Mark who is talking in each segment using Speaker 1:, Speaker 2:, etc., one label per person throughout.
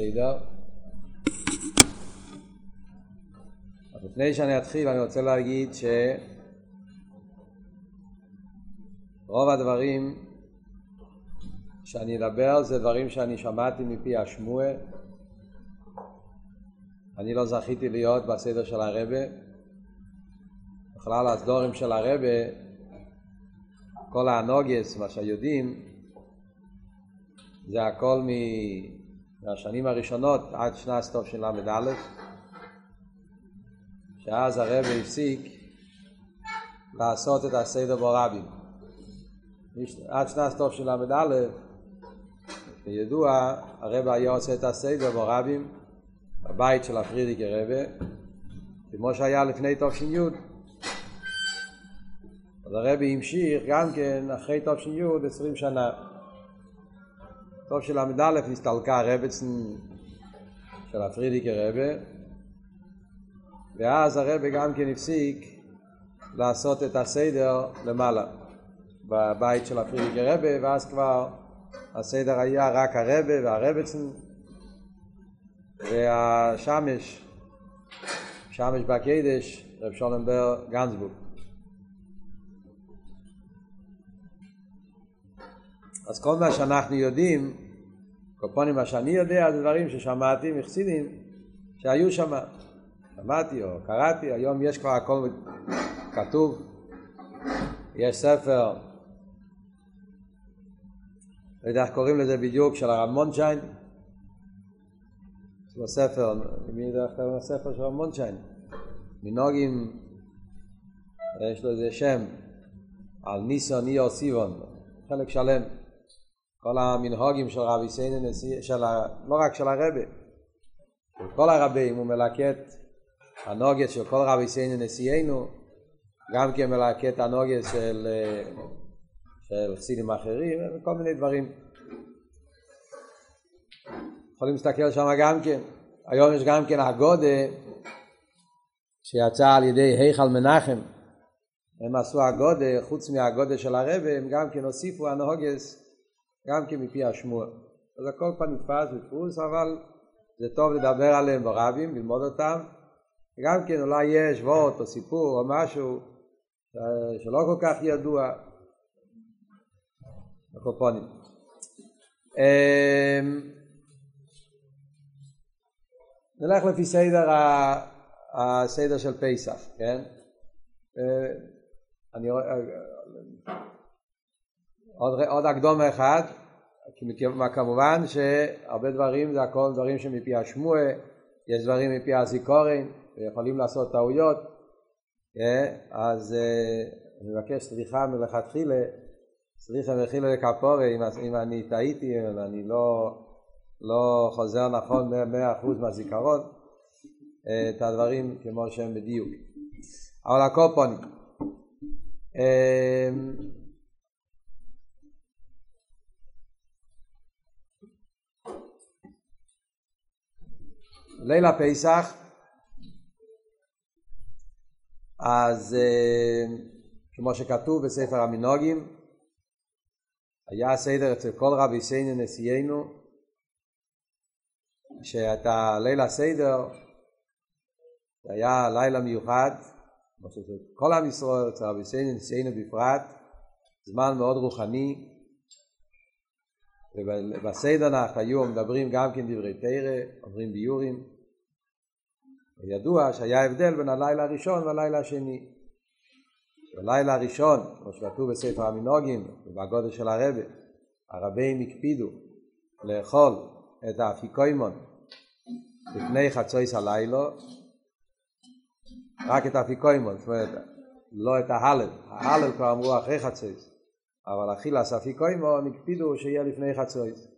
Speaker 1: הסדר. אז לפני שאני אתחיל אני רוצה להגיד שרוב הדברים שאני אדבר זה דברים שאני שמעתי מפי השמועה. אני לא זכיתי להיות בסדר של הרבה. בכלל הסדורים של הרבה, כל האנוגס, מה שיודעים, זה הכל מהשנים הראשונות עד שנת ל"א, שאז הרב הפסיק לעשות את הסדר ברבים. עד שנת ל"א, כידוע, הרב היה עושה את הסדר ברבים בבית של הפרידיקי רבה, כמו שהיה לפני תש"י. אז הרבי המשיך גם כן אחרי תש"י עשרים שנה. טוב של ל"א נסתלקה רבצן של הפרידיקי רבה ואז הרבי גם כן הפסיק לעשות את הסדר למעלה בבית של הפרידיקי רבה ואז כבר הסדר היה רק הרבה והרבצן והשמש, שמש בקדש, רב שולנבר גנזבורג. אז כל מה שאנחנו יודעים, קופונים מה שאני יודע, זה דברים ששמעתי מחסידים שהיו שם. שמעתי או קראתי, היום יש כבר הכל כתוב. יש ספר, לא יודע איך קוראים לזה בדיוק, של הרב מונשיין. יש לו ספר, מי יודע איך קוראים לספר של הרב מונשיין? מנוגים, יש לו איזה שם, על ניסון אי סיבון, חלק שלם. כל המנהוגים של רבי סיינו, של ה... לא רק של הרבה, של כל הרבים הוא מלקט הנוגת של כל רבי סיינו נשיאנו, גם כן מלקט הנוגת של, של חסידים אחרים, וכל מיני דברים. יכולים להסתכל שם גם כן. היום יש גם כן הגודה שיצא על ידי היכל מנחם. הם עשו הגודה, חוץ מהגודה של הרבה, הם גם כן הוסיפו הנהוגס גם כן מפי השמוע. אז הכל כבר נתפס ודפוס, אבל זה טוב לדבר עליהם ברבים, ללמוד אותם. גם כן אולי יש וורט או סיפור או משהו שלא כל כך ידוע. הקופונים. נלך לפי סדר הסדר של פסח, כן? אני עוד, עוד הקדומה אחד, כמובן שהרבה דברים זה הכל דברים שמפי השמועה, יש דברים מפי הזיכורן, ויכולים לעשות טעויות, אז אני מבקש סליחה מלכתחילה, סליחה מחילה לכפורי אם, אם אני טעיתי, אם אני לא, לא חוזר נכון מאה אחוז מהזיכרון, את הדברים כמו שהם בדיוק. אבל הכל פונים. ליל הפסח, אז כמו שכתוב בספר המנהוגים, היה סדר אצל כל רבי סיינו נשיאנו, שאת הליל הסדר, זה היה לילה מיוחד, כל עם ישראל, אצל רבי סיינו נשיאנו בפרט, זמן מאוד רוחני, ובסדר אנחנו היו מדברים גם כן דברי תרא, אומרים ביורים. ידוע שהיה הבדל בין הלילה הראשון והלילה השני. בלילה הראשון, כמו שכתוב בספר המנהוגים ובגודל של הרבה, הרבים הקפידו לאכול את האפיקוימון לפני חצויס הלילה, רק את האפיקוימון, זאת אומרת, לא את ההלל, ההלל כבר אמרו אחרי חצויס. אבל אכילס אפיקוימו נקפידו שיהיה לפני חצויס.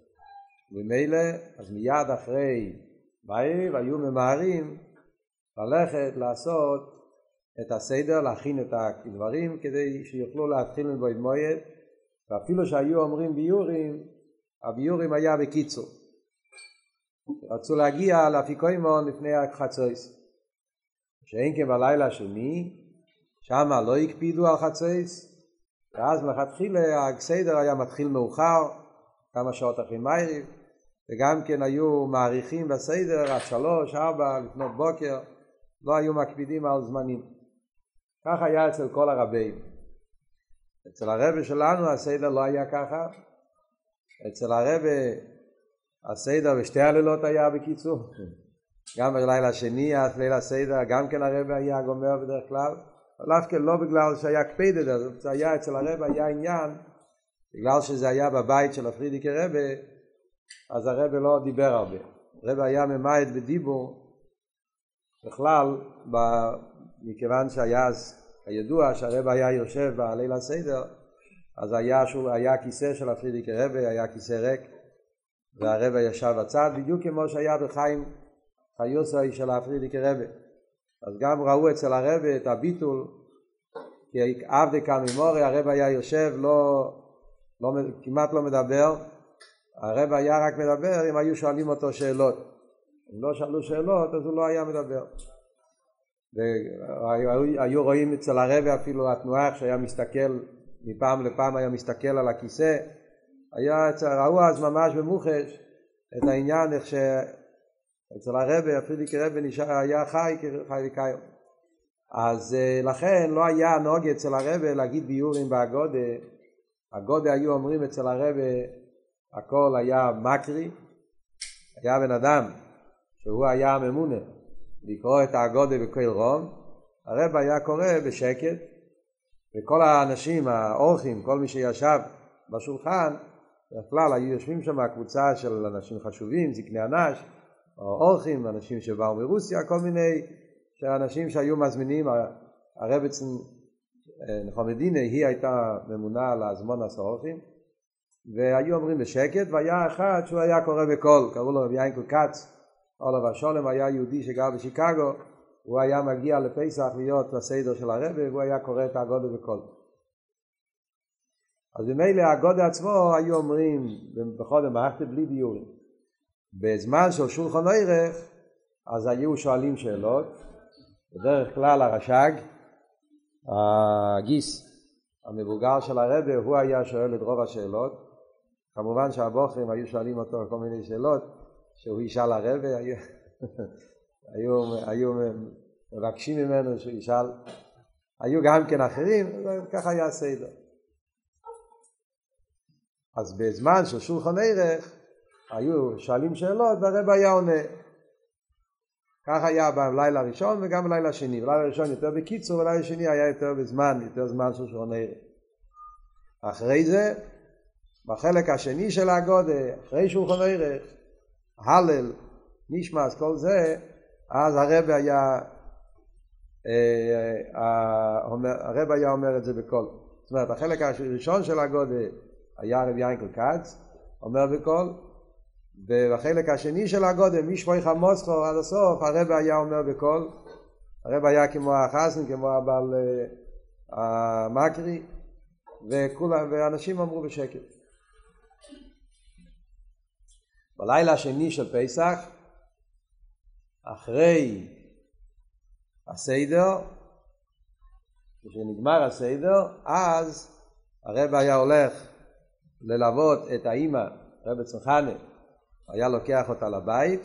Speaker 1: ומילא, אז מיד אחרי בערב היו ממהרים ללכת לעשות את הסדר, להכין את הדברים כדי שיוכלו להתחיל מבוים מועד, ואפילו שהיו אומרים ביורים, הביורים היה בקיצור. רצו להגיע לאפיקוימון לפני החצויס. שאין כן בלילה השני, שמה לא הקפידו על חצויס, ואז מלכתחילה הסדר היה מתחיל מאוחר, כמה שעות אחרי מייריב, וגם כן היו מעריכים בסדר עד שלוש, ארבע, לפנות בוקר, לא היו מקפידים על זמנים. כך היה אצל כל הרבים. אצל הרבה שלנו הסדר לא היה ככה. אצל הרבה הסדר בשתי הלילות היה בקיצור. גם בלילה השני, ליל הסדר, גם כן הרבה היה גומר בדרך כלל. כן לא בגלל שהיה קפידת, זה היה אצל הרבה היה עניין, בגלל שזה היה בבית של הפרידיקי רבה, אז הרבה לא דיבר הרבה. הרבה היה ממעט בדיבור, בכלל, ב... מכיוון שהיה אז הידוע שהרבה היה יושב בליל הסדר, אז היה, שהוא, היה כיסא של הפרידיקי רבה, היה כיסא ריק, והרבה ישב בצד, בדיוק כמו שהיה בחיים חיוסוי של הפרידיקי רבה. אז גם ראו אצל הרבה את הביטול, כי עבדי קמימורי, הרבה היה יושב, לא, לא, כמעט לא מדבר, הרבה היה רק מדבר אם היו שואלים אותו שאלות. אם לא שאלו שאלות אז הוא לא היה מדבר. והיו רואים אצל הרבה אפילו התנועה איך שהיה מסתכל, מפעם לפעם היה מסתכל על הכיסא, היה, ראו אז ממש במוחש את העניין איך שאצל הרבה, אפילו כרבה נשאר, היה חי, חי וקיים. אז אה, לכן לא היה נוהג אצל הרבה להגיד ביורים באגודה, אגודה היו אומרים אצל הרבה הכל היה מקרי, היה בן אדם שהוא היה הממונה לקרוא את האגודה בכל רום, הרב היה קורא בשקט. וכל האנשים, האורחים, כל מי שישב בשולחן, בכלל היו יושבים שם קבוצה של אנשים חשובים, זקני אנש, או אורחים, אנשים שבאו מרוסיה, כל מיני אנשים שהיו מזמינים, הרב אצל נחמדינה היא הייתה ממונה על הזמון הסאורחים והיו אומרים בשקט והיה אחד שהוא היה קורא בקול, קראו לו רבי ינקל כץ, אולו השולם היה יהודי שגר בשיקגו, הוא היה מגיע לפסח להיות בסדר של הרבי והוא היה קורא את הגודל בקול. אז במילא הגודל עצמו היו אומרים בכל המערכת בלי דיורים. בזמן של שולחן ערך אז היו שואלים שאלות, בדרך כלל הרש"ג, הגיס המבוגר של הרבה, הוא היה שואל את רוב השאלות. כמובן שהבוחרים היו שואלים אותו כל מיני שאלות, שהוא ישאל הרבה, היו, היו, היו מבקשים ממנו שהוא ישאל, היו גם כן אחרים, ככה היה הסדר. אז בזמן של שולחן ערך היו שואלים שאלות והרבה היה עונה. כך היה בלילה הראשון וגם בלילה השני. בלילה הראשון יותר בקיצור, בלילה השני היה יותר בזמן, יותר זמן של שולחן ערך. אחרי זה, בחלק השני של הגודל, אחרי שולחן ערך, הלל, נשמס, כל זה, אז הרב היה, הרב היה אומר את זה בקול. זאת אומרת, החלק הראשון של הגודל היה רב ינקל כץ, אומר בקול, ובחלק השני של הגודל, משמוי חמוסכו עד הסוף, הרב היה אומר בקול, הרב היה כמו החסן, כמו הבעל המקרי, וכולם, ואנשים אמרו בשקט. בלילה השני של פסח, אחרי הסדר, כשנגמר הסדר, אז הרב היה הולך ללוות את האימא, רביצין חנה, היה לוקח אותה לבית,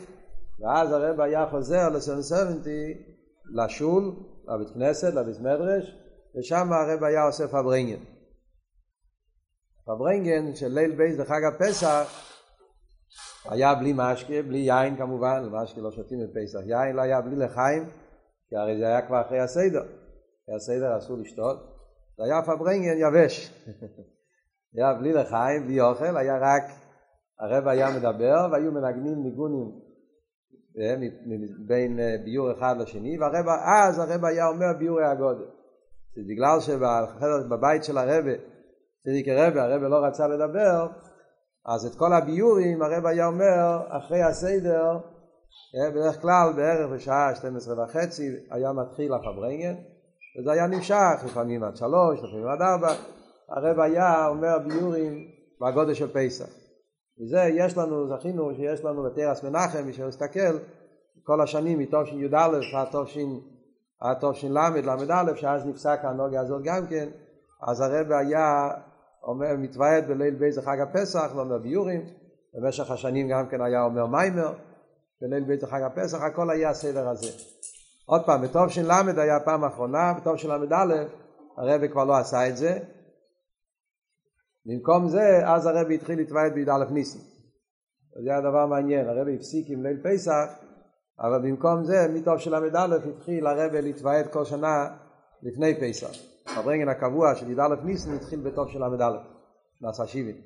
Speaker 1: ואז הרב היה חוזר ל Seven Seventy ל שול, לבית כנסת, לבית מדרש, ושם הרב היה עושה פארברענגען. פארברענגען של ליל בייס בחג הפסח היה בלי משקה, בלי יין כמובן, משקה לא שותים בפסח, יין לא היה בלי לחיים, כי הרי זה היה כבר אחרי הסדר, אחרי הסדר אסור לשתות, זה היה פברנגן יבש, היה בלי לחיים, בלי אוכל, היה רק, הרב היה מדבר והיו מנגנים ניגונים בין ביור אחד לשני, והרב, אז הרב היה אומר ביורי הגודל, בגלל שבבית של הרב, צדיק הרב, הרב לא רצה לדבר, אז את כל הביורים הרב היה אומר אחרי הסדר, בדרך כלל בערך בשעה 12 וחצי היה מתחיל הפברנגן, וזה היה נמשך לפעמים עד שלוש, לפעמים עד ארבע, הרב היה אומר ביורים בגודל של פסח. וזה יש לנו, זכינו שיש לנו בתרס מנחם, מי שמסתכל, כל השנים מתש"י-י"א עד תש"ל, ל"א, שאז נפסק הנוגה הזאת גם כן, אז הרב היה אומר, מתוועד בליל בייס חג הפסח, ואומר ביאורים, במשך השנים גם כן היה אומר מאמר, בליל בית חג הפסח, הכל היה הסדר הזה. עוד פעם, בתש"ל היה פעם אחרונה, בתשל"א הרבי כבר לא עשה את זה. במקום זה, אז הרבי התחיל להתוועד בי"א ניסן. זה היה דבר מעניין, הרבי הפסיק עם ליל פסח, אבל במקום זה, מתשל"א התחיל הרבי להתוועד כל שנה לפני פסח. הברנגן הקבוע של י"א ניסים התחיל בטוב של ל"א, נעשה שיבין.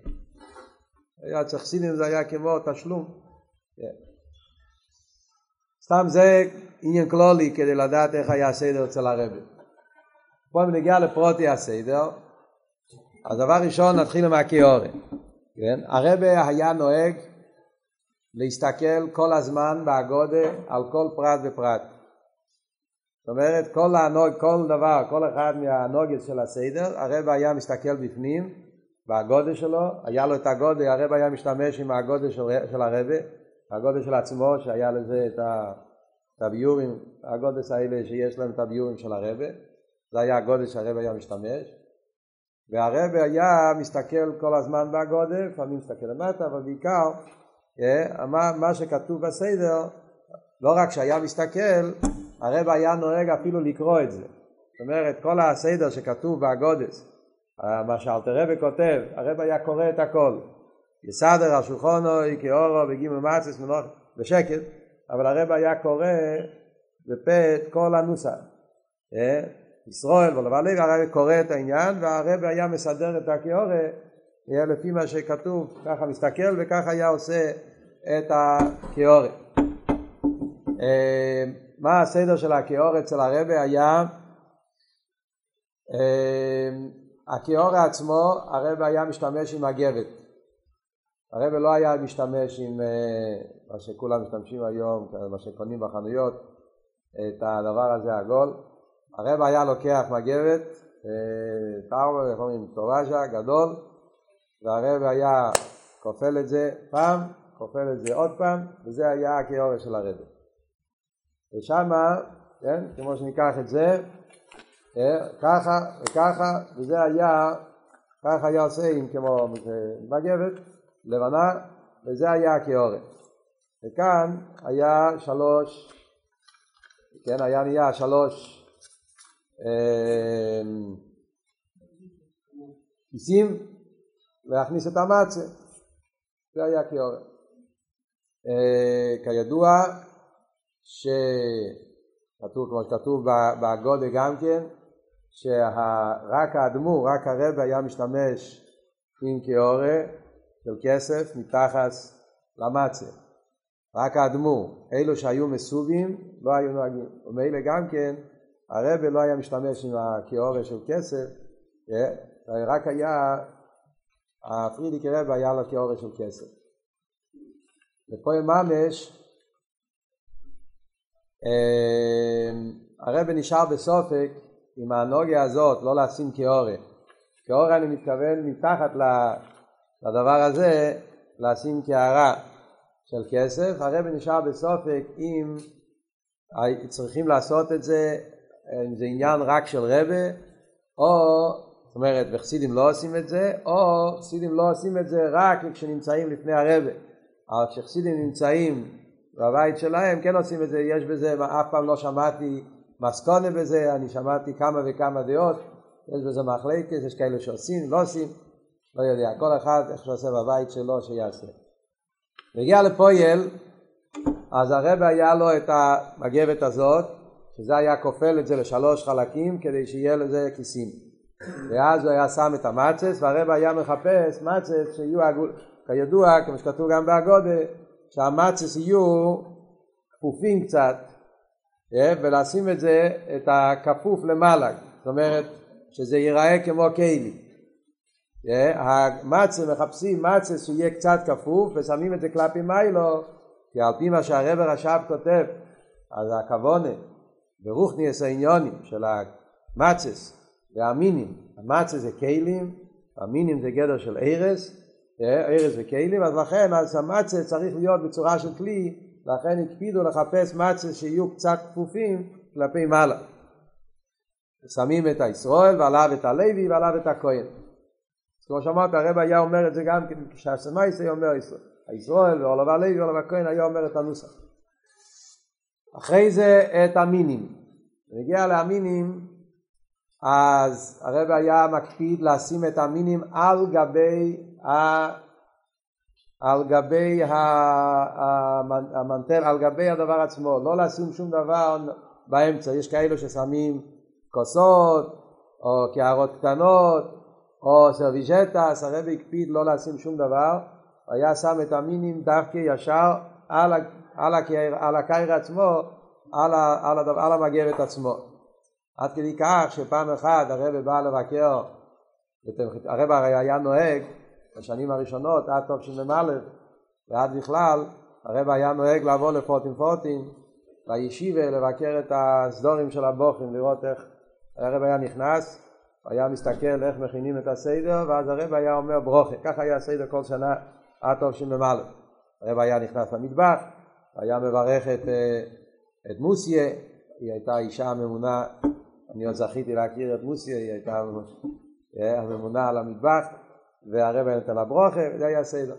Speaker 1: היה צריך סינים זה היה כמו תשלום. Yeah. סתם זה עניין כלולי כדי לדעת איך היה הסדר אצל הרבי. פה נגיע לפרוטי הסדר, אז דבר ראשון נתחיל עם הקיורי. כן? הרבי היה נוהג להסתכל כל הזמן באגודה על כל פרט ופרט. זאת אומרת, כל הנוג, כל דבר, כל אחד מהנוגת של הסדר, הרב היה מסתכל בפנים, באגודה שלו, היה לו את הגודה, הרב היה משתמש עם הגודה של, של הרבה, הגודל של עצמו שהיה לזה את הביורים, הגודס האלה שיש להם את הביורים של הרבה, זה היה הגודל שהרבה היה משתמש והרבה היה מסתכל כל הזמן בהגודל, לפעמים מסתכל למטה, אבל בעיקר אה, מה, מה שכתוב בסדר, לא רק שהיה מסתכל, הרבה היה נוהג אפילו לקרוא את זה. זאת אומרת, כל הסדר שכתוב בהגודס, אה, מה שאלתר רבי כותב, הרבה היה קורא את הכל. יסדר על שולחונו, בגימל מצס, מנוח, בשקט, אבל הרב היה קורא בפה את כל הנוסח. ישראל ולבעלי, הרב קורא את העניין, והרב היה מסדר את הקיאורה לפי מה שכתוב, ככה מסתכל וככה היה עושה את הקיאורה. אה, מה הסדר של הקיאורה אצל הרב היה אה, הקיאורה עצמו, הרב היה משתמש עם הגבת. הרב לא היה משתמש עם אה, מה שכולם משתמשים היום, מה שקונים בחנויות, את הדבר הזה עגול. הרב היה לוקח מגבת, אה, טאוור, איך אומרים, טוראז'ה, גדול, והרב היה כופל את זה פעם, כופל את זה עוד פעם, וזה היה הכיורת של הרב. ושמה, כן, כמו שניקח את זה, אה, ככה וככה, וזה היה, ככה היה עושה עם כמו מגבת. לבנה, וזה היה הכיורת. וכאן היה שלוש, כן, היה נהיה שלוש כיסים אה, להכניס את המצה, זה היה כיורת. אה, כידוע שכתוב כמו שכתוב בגודל גם כן שרק האדמו"ר, רק הרב היה משתמש עם קיורה של כסף מתחת למצה. רק האדמו"ר, אלו שהיו מסובים לא היו נוהגים. ומילא גם כן הרבה לא היה משתמש עם הקיאורה של כסף, אה, רק היה, הפרידיק רב היה לו קיאורה של כסף. ופה ממש אה, הרבה נשאר בסופק עם הנוגיה הזאת לא לשים קיאורה. קיאורה אני מתכוון מתחת לדבר הזה לשים קערה של כסף, הרבי נשאר בסופק אם צריכים לעשות את זה, אם זה עניין רק של רבי, או, זאת אומרת, וחסידים לא עושים את זה, או חסידים לא עושים את זה רק כשנמצאים לפני הרבי. אבל כשחסידים נמצאים בבית שלהם, כן עושים את זה, יש בזה, אף פעם לא שמעתי מסקונה בזה, אני שמעתי כמה וכמה דעות, יש בזה מחלקת, יש כאלה שעושים, לא עושים. לא יודע, כל אחד איך שעושה בבית שלו שיעשה. והגיע לפויל, אז הרב היה לו את המגבת הזאת, שזה היה כופל את זה לשלוש חלקים כדי שיהיה לזה כיסים. ואז הוא היה שם את המצס, והרב היה מחפש מצס שיהיו, הגול... כידוע, כמו שכתוב גם באגודה, שהמצס יהיו כפופים קצת, אה, ולשים את זה, את הכפוף למעלה, זאת אומרת שזה ייראה כמו כלי. המצה מחפשים מצה שיהיה קצת כפוף ושמים את זה כלפי מיילו כי על פי מה שהרב רש"ב כותב אז הכוונה ברוכניאס העניונים של המצס והמינים. המצה זה כלים המינים זה גדר של ארז ארז וכלים אז לכן אז המצה צריך להיות בצורה של כלי לכן הקפידו לחפש מצה שיהיו קצת כפופים כלפי מעלה. שמים את הישראל ועליו את הלוי ועליו את הכהן. כמו שאמרת הרב היה אומר את זה גם כן כשהסמייס היה אומר ישראל הישראל ועולב הלוי ועולב הכהן היה אומר את הנוסח. אחרי זה את המינים. נגיע להמינים אז הרב היה מקפיד לשים את המינים על גבי, ה... על גבי המנטל, על גבי הדבר עצמו, לא לשים שום דבר באמצע, יש כאלו ששמים כוסות או קערות קטנות או סרוויז'טס, הרב הקפיד לא לשים שום דבר, היה שם את המינים דווקא ישר על, על, הקיר, על הקיר עצמו, על, על, הדבר, על המגרת עצמו. עד כדי כך שפעם אחת הרב בא לבקר, הרב הרי היה נוהג בשנים הראשונות עד טוב תשמ"א ועד בכלל הרב היה נוהג לבוא לפורטים פורטים לישיבה לבקר את הסדורים של הבוכים לראות איך הרב היה נכנס היה מסתכל איך מכינים את הסדר ואז הרב היה אומר ברוכה ככה היה הסדר כל שנה עד טוב תשמ"א הרב היה נכנס למטבח היה מברך את, אה, את מוסיה היא הייתה אישה הממונה אני עוד זכיתי להכיר את מוסיה, היא הייתה הממונה על המטבח, והרב היה נותן לה ברוכה, וזה היה סדר.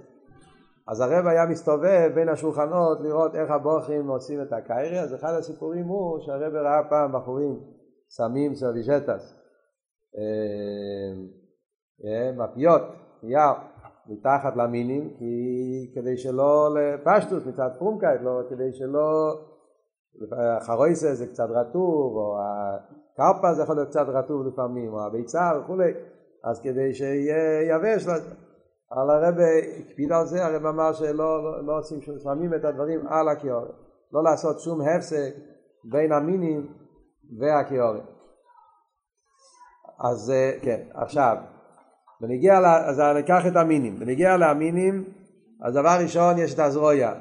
Speaker 1: אז הרב היה מסתובב בין השולחנות לראות איך הבוכרים עושים את הקיירי, אז אחד הסיפורים הוא שהרב ראה פעם בחורים שמים serviettes, אה, אה, מפיות, נייר, מתחת למינים, כי כדי שלא לפשטוס מצד פרומקייט, לא, כדי שלא, החרוסת זה קצת רטוב, או קרפה זה יכול להיות קצת רטוב לפעמים, או הביצה וכולי, אז כדי שיהיה יבש, אבל הרב הקפיד על זה, הרב אמר שלא לא, לא עושים שום, שמים את הדברים על הקיורת, לא לעשות שום הפסק בין המינים והקיורת. אז כן, עכשיו, בנגיע, אז ניקח את המינים, בנגיע למינים, אז דבר ראשון יש את הזרויה,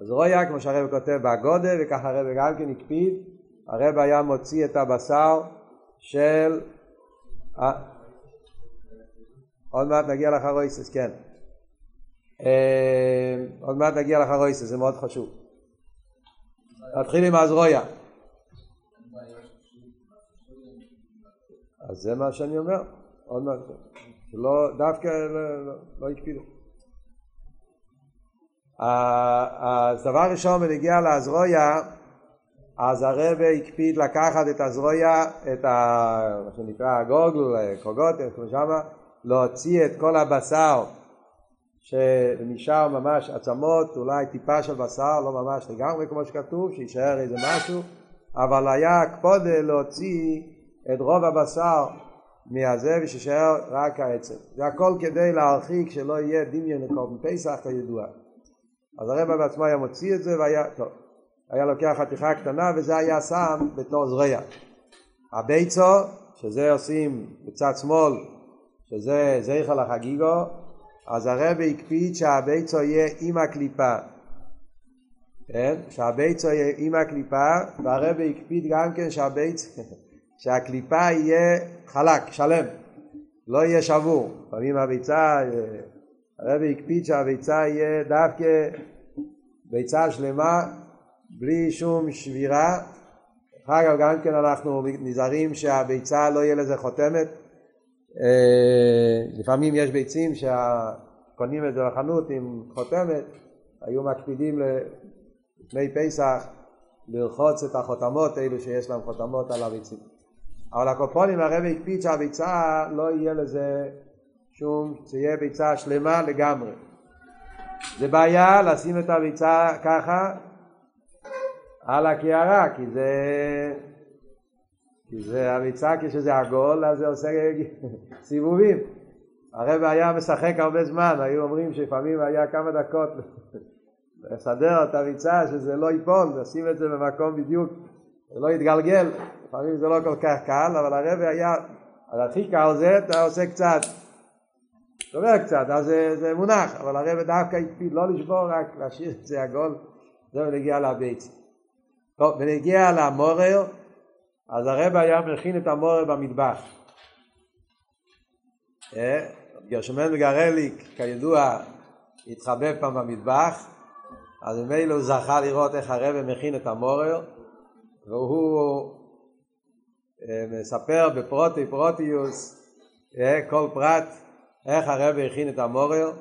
Speaker 1: הזרויה כמו שהרב כותב בהגודה וככה הרב גם כן הקפיד הרב היה מוציא את הבשר של... עוד מעט נגיע לחרויסס, כן. עוד מעט נגיע לחרויסס, זה מאוד חשוב. נתחיל עם הזרויה. אז זה מה שאני אומר, עוד מעט. לא, דווקא לא, לא, לא הקפידו. אז דבר ראשון, בנגיע להזרויה, אז הרבה הקפיד לקחת את הזרויה, את ה... מה שנקרא גוגל, קוגוטר, כמו שמה, להוציא את כל הבשר שנשאר ממש עצמות, אולי טיפה של בשר, לא ממש לגמרי כמו שכתוב, שיישאר איזה משהו, אבל היה הקפודה להוציא את רוב הבשר מהזה ושישאר רק העצם. זה הכל כדי להרחיק שלא יהיה דמיון לקורבן פסח כידוע. אז הרבה בעצמו היה מוציא את זה והיה, טוב. היה לוקח חתיכה קטנה וזה היה שם בתור זרע. הביצו, שזה עושים בצד שמאל, שזה זכר לחגיגו, אז הרבי הקפיד שהביצו יהיה עם הקליפה. כן? שהביצו יהיה עם הקליפה, והרבי הקפיד גם כן שהביצ... שהקליפה יהיה חלק, שלם, לא יהיה שבור. לפעמים הביצה, הרבי הקפיד שהביצה יהיה דווקא ביצה שלמה בלי שום שבירה. אחר כך גם כן אנחנו נזהרים שהביצה לא יהיה לזה חותמת. אה, לפעמים יש ביצים שקונים את זה בחנות עם חותמת, היו מקפידים לפני פסח לרחוץ את החותמות האלו שיש להם חותמות על הביצים. אבל הקופונים הרבי הקפיד שהביצה לא יהיה לזה שום, שיהיה ביצה שלמה לגמרי. זה בעיה לשים את הביצה ככה על הקערה, כי זה... כי זה הביצה כשזה עגול, אז זה עושה סיבובים. הרב היה משחק הרבה זמן, היו אומרים שלפעמים היה כמה דקות לסדר את הביצה שזה לא ייפול, לשים את זה במקום בדיוק, זה לא יתגלגל, לפעמים זה לא כל כך קל, אבל הרב היה, אז הכי קל זה, אתה עושה קצת, שובר קצת, אז זה, זה מונח, אבל הרב דווקא הקפיד לא לשבור, רק להשאיר את זה עגול, זהו נגיע לביצה. טוב, ונגיע למורר, אז הרב היה מכין את המורר במטבח. אה? גרשמן וגרליק, כידוע, התחבא פעם במטבח, אז ממילא הוא זכה לראות איך הרב מכין את המורר, והוא מספר בפרוטי פרוטיוס, אה, כל פרט, איך הרב הכין את המורר.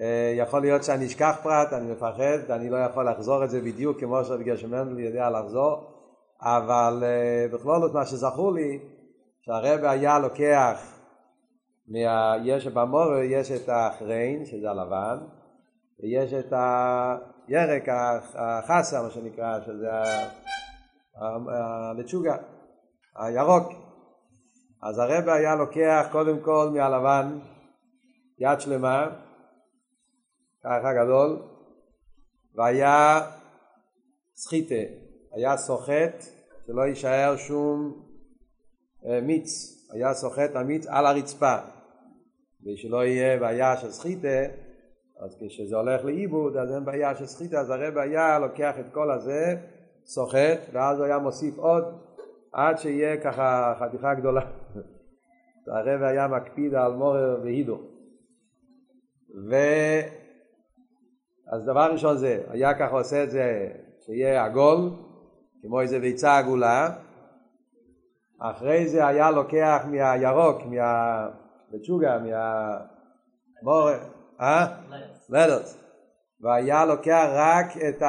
Speaker 1: אה, יכול להיות שאני אשכח פרט, אני מפחד, אני לא יכול לחזור את זה בדיוק כמו שבגלל שמנדל יודע לחזור, אבל אה, בכללות מה שזכור לי, שהרבה היה לוקח, מה, יש במורו יש את האחריין, שזה הלבן, ויש את הירק, החסה, מה שנקרא, שזה הלצ'וגה, הירוק. אז הרבה היה לוקח קודם כל מהלבן יד שלמה, ככה גדול, והיה סחיטה, היה סוחט שלא יישאר שום אה, מיץ, היה סוחט המיץ על הרצפה, ושלא יהיה בעיה של סחיטה, אז כשזה הולך לאיבוד אז אין בעיה של סחיטה, אז הרב היה לוקח את כל הזה, סוחט, ואז הוא היה מוסיף עוד עד שיהיה ככה חתיכה גדולה. הרב היה מקפיד על מורר והידו. ו... אז דבר ראשון זה, היה ככה עושה את זה שיהיה עגול, כמו איזה ביצה עגולה, אחרי זה היה לוקח מהירוק, מהבצ'וגה, מהמורר, אה? לדוס. והיה לוקח רק את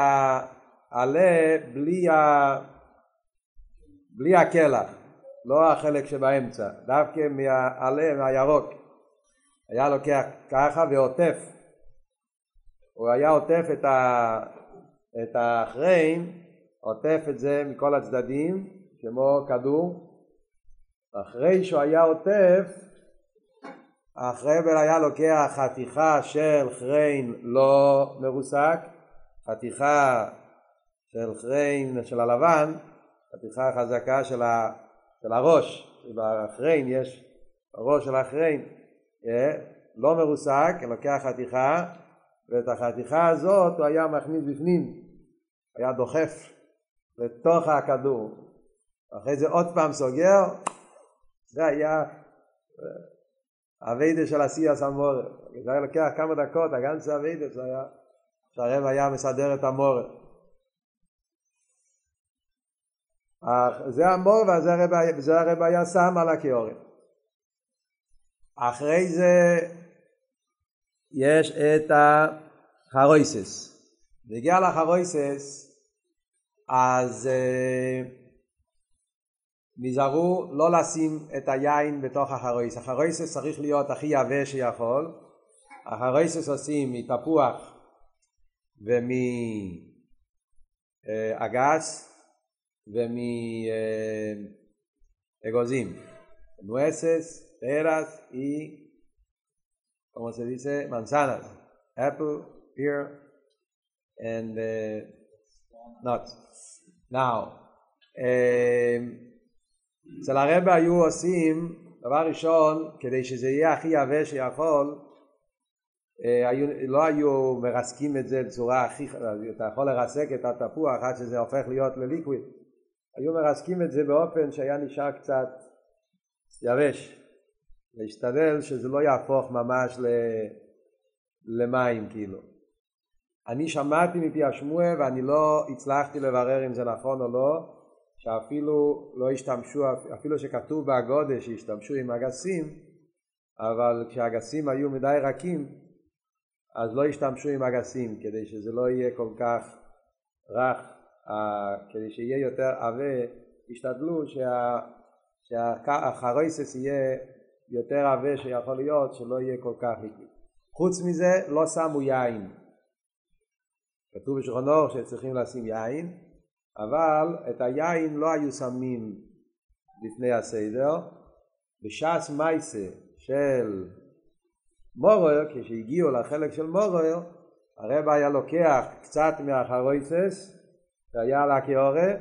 Speaker 1: העלה בלי, ה... בלי הקלח, לא החלק שבאמצע, דווקא מהעלה, מהירוק. היה לוקח ככה ועוטף. הוא היה עוטף את, ה... את האחריין, עוטף את זה מכל הצדדים, כמו כדור. אחרי שהוא היה עוטף, החרבל היה לוקח חתיכה של חריין לא מרוסק, חתיכה של חריין של הלבן, חתיכה חזקה של, ה, של הראש, בחריין יש, הראש של החריין, אה, לא מרוסק, לוקח חתיכה, ואת החתיכה הזאת הוא היה מכניס בפנים, היה דוחף לתוך הכדור, אחרי זה עוד פעם סוגר, זה היה אביידה של עשייה סמורה. זה היה לוקח כמה דקות, הגנצה אביידה זה היה, שהרב היה מסדר את המורה. זה המור וזה הרב היה שם על הקיורים. אחרי זה יש את החרויסס. והגיע לחרויסס אז uh, נזהרו לא לשים את היין בתוך החרויס. החרויסס צריך להיות הכי יבש שיכול. החרויסס עושים מתפוח ומאגס ומאגוזים. nueces, peras y, como se dice, manzanas. Apple, pear, and. Now, um, אצל הרבה היו עושים, דבר ראשון, כדי שזה יהיה הכי יבש שיכול, אה, היו, לא היו מרסקים את זה בצורה הכי, אתה יכול לרסק את התפוח עד שזה הופך להיות לליקוויד, היו מרסקים את זה באופן שהיה נשאר קצת יבש, להשתדל שזה לא יהפוך ממש למים כאילו. אני שמעתי מפי השמועה ואני לא הצלחתי לברר אם זה נכון או לא, שאפילו לא השתמשו, אפילו שכתוב בהגודש שהשתמשו עם אגסים, אבל כשהאגסים היו מדי רכים, אז לא השתמשו עם אגסים, כדי שזה לא יהיה כל כך רך, כדי שיהיה יותר עבה, השתדלו שה, שהחרויסס יהיה יותר עבה שיכול להיות, שלא יהיה כל כך ליקוי. חוץ מזה לא שמו יין. כתוב בשולחן אור שצריכים לשים יין, אבל את היין לא היו שמים לפני הסדר. בשעס מייסה של מורר, כשהגיעו לחלק של מורר, הרב היה לוקח קצת מהחרויסס שהיה על הקיורה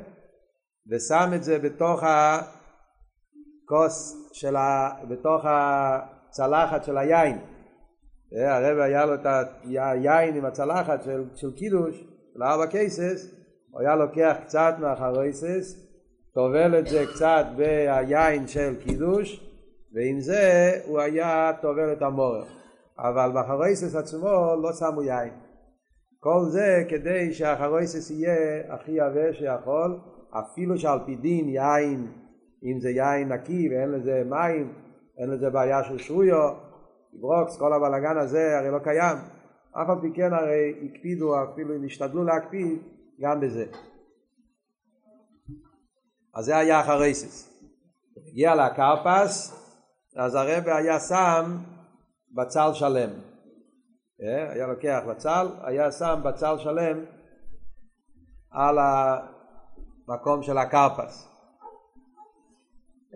Speaker 1: ושם את זה בתוך הכוס של ה... בתוך הצלחת של היין. הרב היה לו את היין עם הצלחת של, של קידוש, של ארבע קייסס, הוא היה לוקח קצת מהחרויסס, טובל את זה קצת ביין של קידוש, ועם זה הוא היה טובל את המורר. אבל בחרויסס עצמו לא שמו יין. כל זה כדי שהחרויסס יהיה הכי יבש שיכול, אפילו שעל פי דין יין, אם זה יין נקי ואין לזה מים, אין לזה בעיה של שרויו, ברוקס, כל הבלאגן הזה הרי לא קיים. אף על פי כן הרי הקפידו, אפילו אם השתדלו להקפיד, גם בזה. אז זה היה אחרייסס. הגיע לקרפס, אז הרבה היה שם בצל שלם. אה, היה לוקח בצל, היה שם בצל שלם על המקום של הקרפס.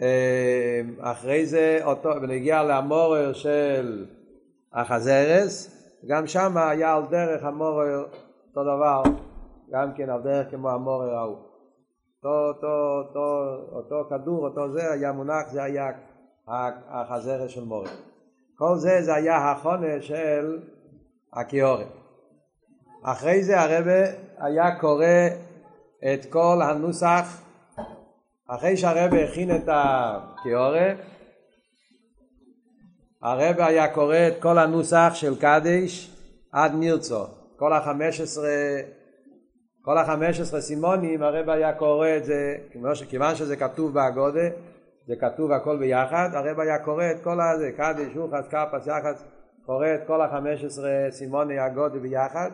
Speaker 1: אה, אחרי זה, אותו, ונגיע למורר של החזרס, גם שם היה על דרך המורר אותו דבר, גם כן על דרך כמו המורר ההוא. אותו, אותו, אותו, אותו כדור, אותו זה היה מונח, זה היה החזרס של מורר. כל זה זה היה החונה של הקיורת. אחרי זה הרבה היה קורא את כל הנוסח, אחרי שהרבה הכין את הקיורת, הרבה היה קורא את כל הנוסח של קדש עד מירצו, כל החמש עשרה כל החמש עשרה סימונים הרבה היה קורא את זה, כיוון שזה כתוב באגודה, זה כתוב הכל ביחד, הרבה היה קורא את כל הזה, קדש, אוחס, קפס, יחס, קורא את כל החמש עשרה סימוני אגודה ביחד,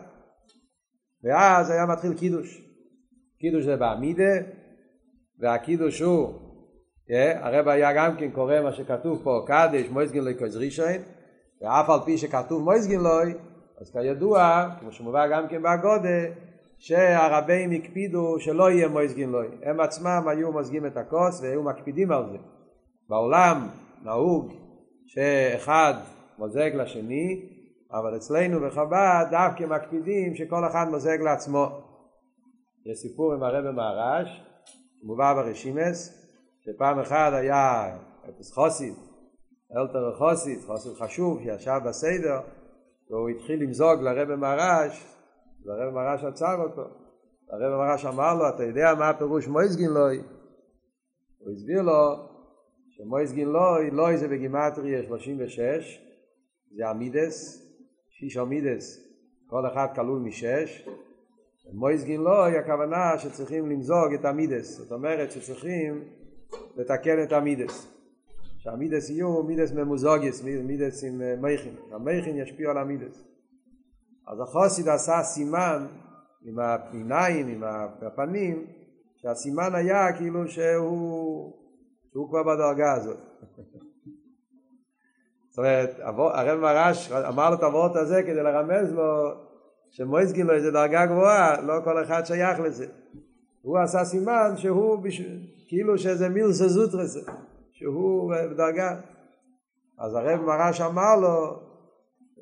Speaker 1: ואז היה מתחיל קידוש. קידוש זה בעמידה, והקידוש הוא, אה, הרב היה גם כן קורא מה שכתוב פה, קדש, מויסגין לוי קויז רישיין, ואף על פי שכתוב מויסגין לוי, אז כידוע, כמו שמובא גם כן באגודה, שהרבים הקפידו שלא יהיה מויסגין לוי. הם עצמם היו מוזגים את הכוס והיו מקפידים על זה. בעולם נהוג שאחד מוזג לשני, אבל אצלנו בחב"ד דווקא מקפידים שכל אחד מוזג לעצמו. יש סיפור עם הרב מהרש, מובא ברשימס, שפעם אחת היה אפס חוסיד, אלתר חוסיד, חוסיד חשוב, שישב בסדר, והוא התחיל למזוג לרב מהרש, והרב מהרש עצר אותו. הרב מהרש אמר לו, אתה יודע מה הפירוש מויסגין לוי? הוא הסביר לו שמויסגין לוי, לוי זה בגימטריה 36, זה המידס, שיש המידס, כל אחד כלול משש, מויסגין לוי הכוונה שצריכים למזוג את המידס, זאת אומרת שצריכים לתקן את המידס. שהמידס יהיו מידס ממוזוגס, מידס עם מייכין, המייכין ישפיע על המידס. אז החוסיד עשה סימן עם העיניים, עם הפנים, שהסימן היה כאילו שהוא, שהוא כבר בדרגה הזאת. זאת אומרת, הרב מרש אמר לו את הוורט הזה כדי לרמז לו שמויסגין לו איזה דרגה גבוהה, לא כל אחד שייך לזה. הוא עשה סימן שהוא בש... כאילו שזה מילסה זוטרס, שהוא בדרגה. אז הרב מרש אמר לו,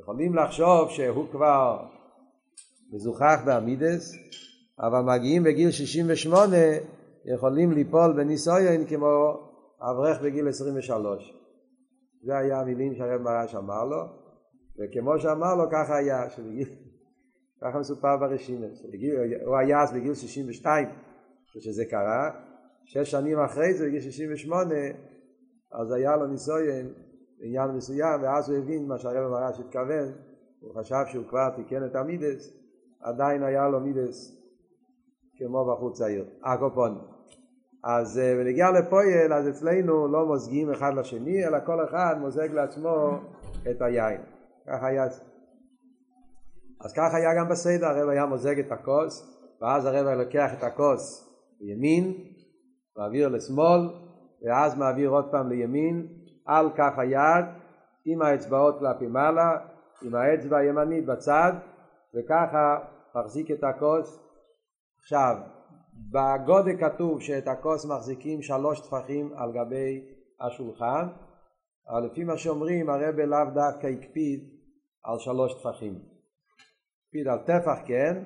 Speaker 1: יכולים לחשוב שהוא כבר מזוכח בעמידס, אבל מגיעים בגיל 68, יכולים ליפול בניסויין כמו אברך בגיל 23. זה היה המילים שהרב מרש אמר לו, וכמו שאמר לו ככה היה, שבגיל, ככה מסופר ברשימת, הוא היה אז בגיל 62 כשזה קרה, שש שנים אחרי זה, בגיל 68, אז היה לו ניסויין בעניין מסוים, ואז הוא הבין מה שהרב מרש התכוון, הוא חשב שהוא כבר תיקן את המידס, עדיין היה לו מידס כמו בחור צעיר, אקופון. אז בנגיע לפויל, אז אצלנו לא מוזגים אחד לשני, אלא כל אחד מוזג לעצמו את היין. ככה היה. אז ככה היה גם בסדר, הרב היה מוזג את הכוס, ואז הרב לוקח את הכוס לימין, מעביר לשמאל, ואז מעביר עוד פעם לימין, על כף היד, עם האצבעות כלפי מעלה, עם האצבע הימנית בצד, וככה מחזיק את הכוס. עכשיו, בגודל כתוב שאת הכוס מחזיקים שלוש טפחים על גבי השולחן, אבל לפי מה שאומרים הרבה לאו דווקא הקפיד על שלוש טפחים. הקפיד על טפח כן,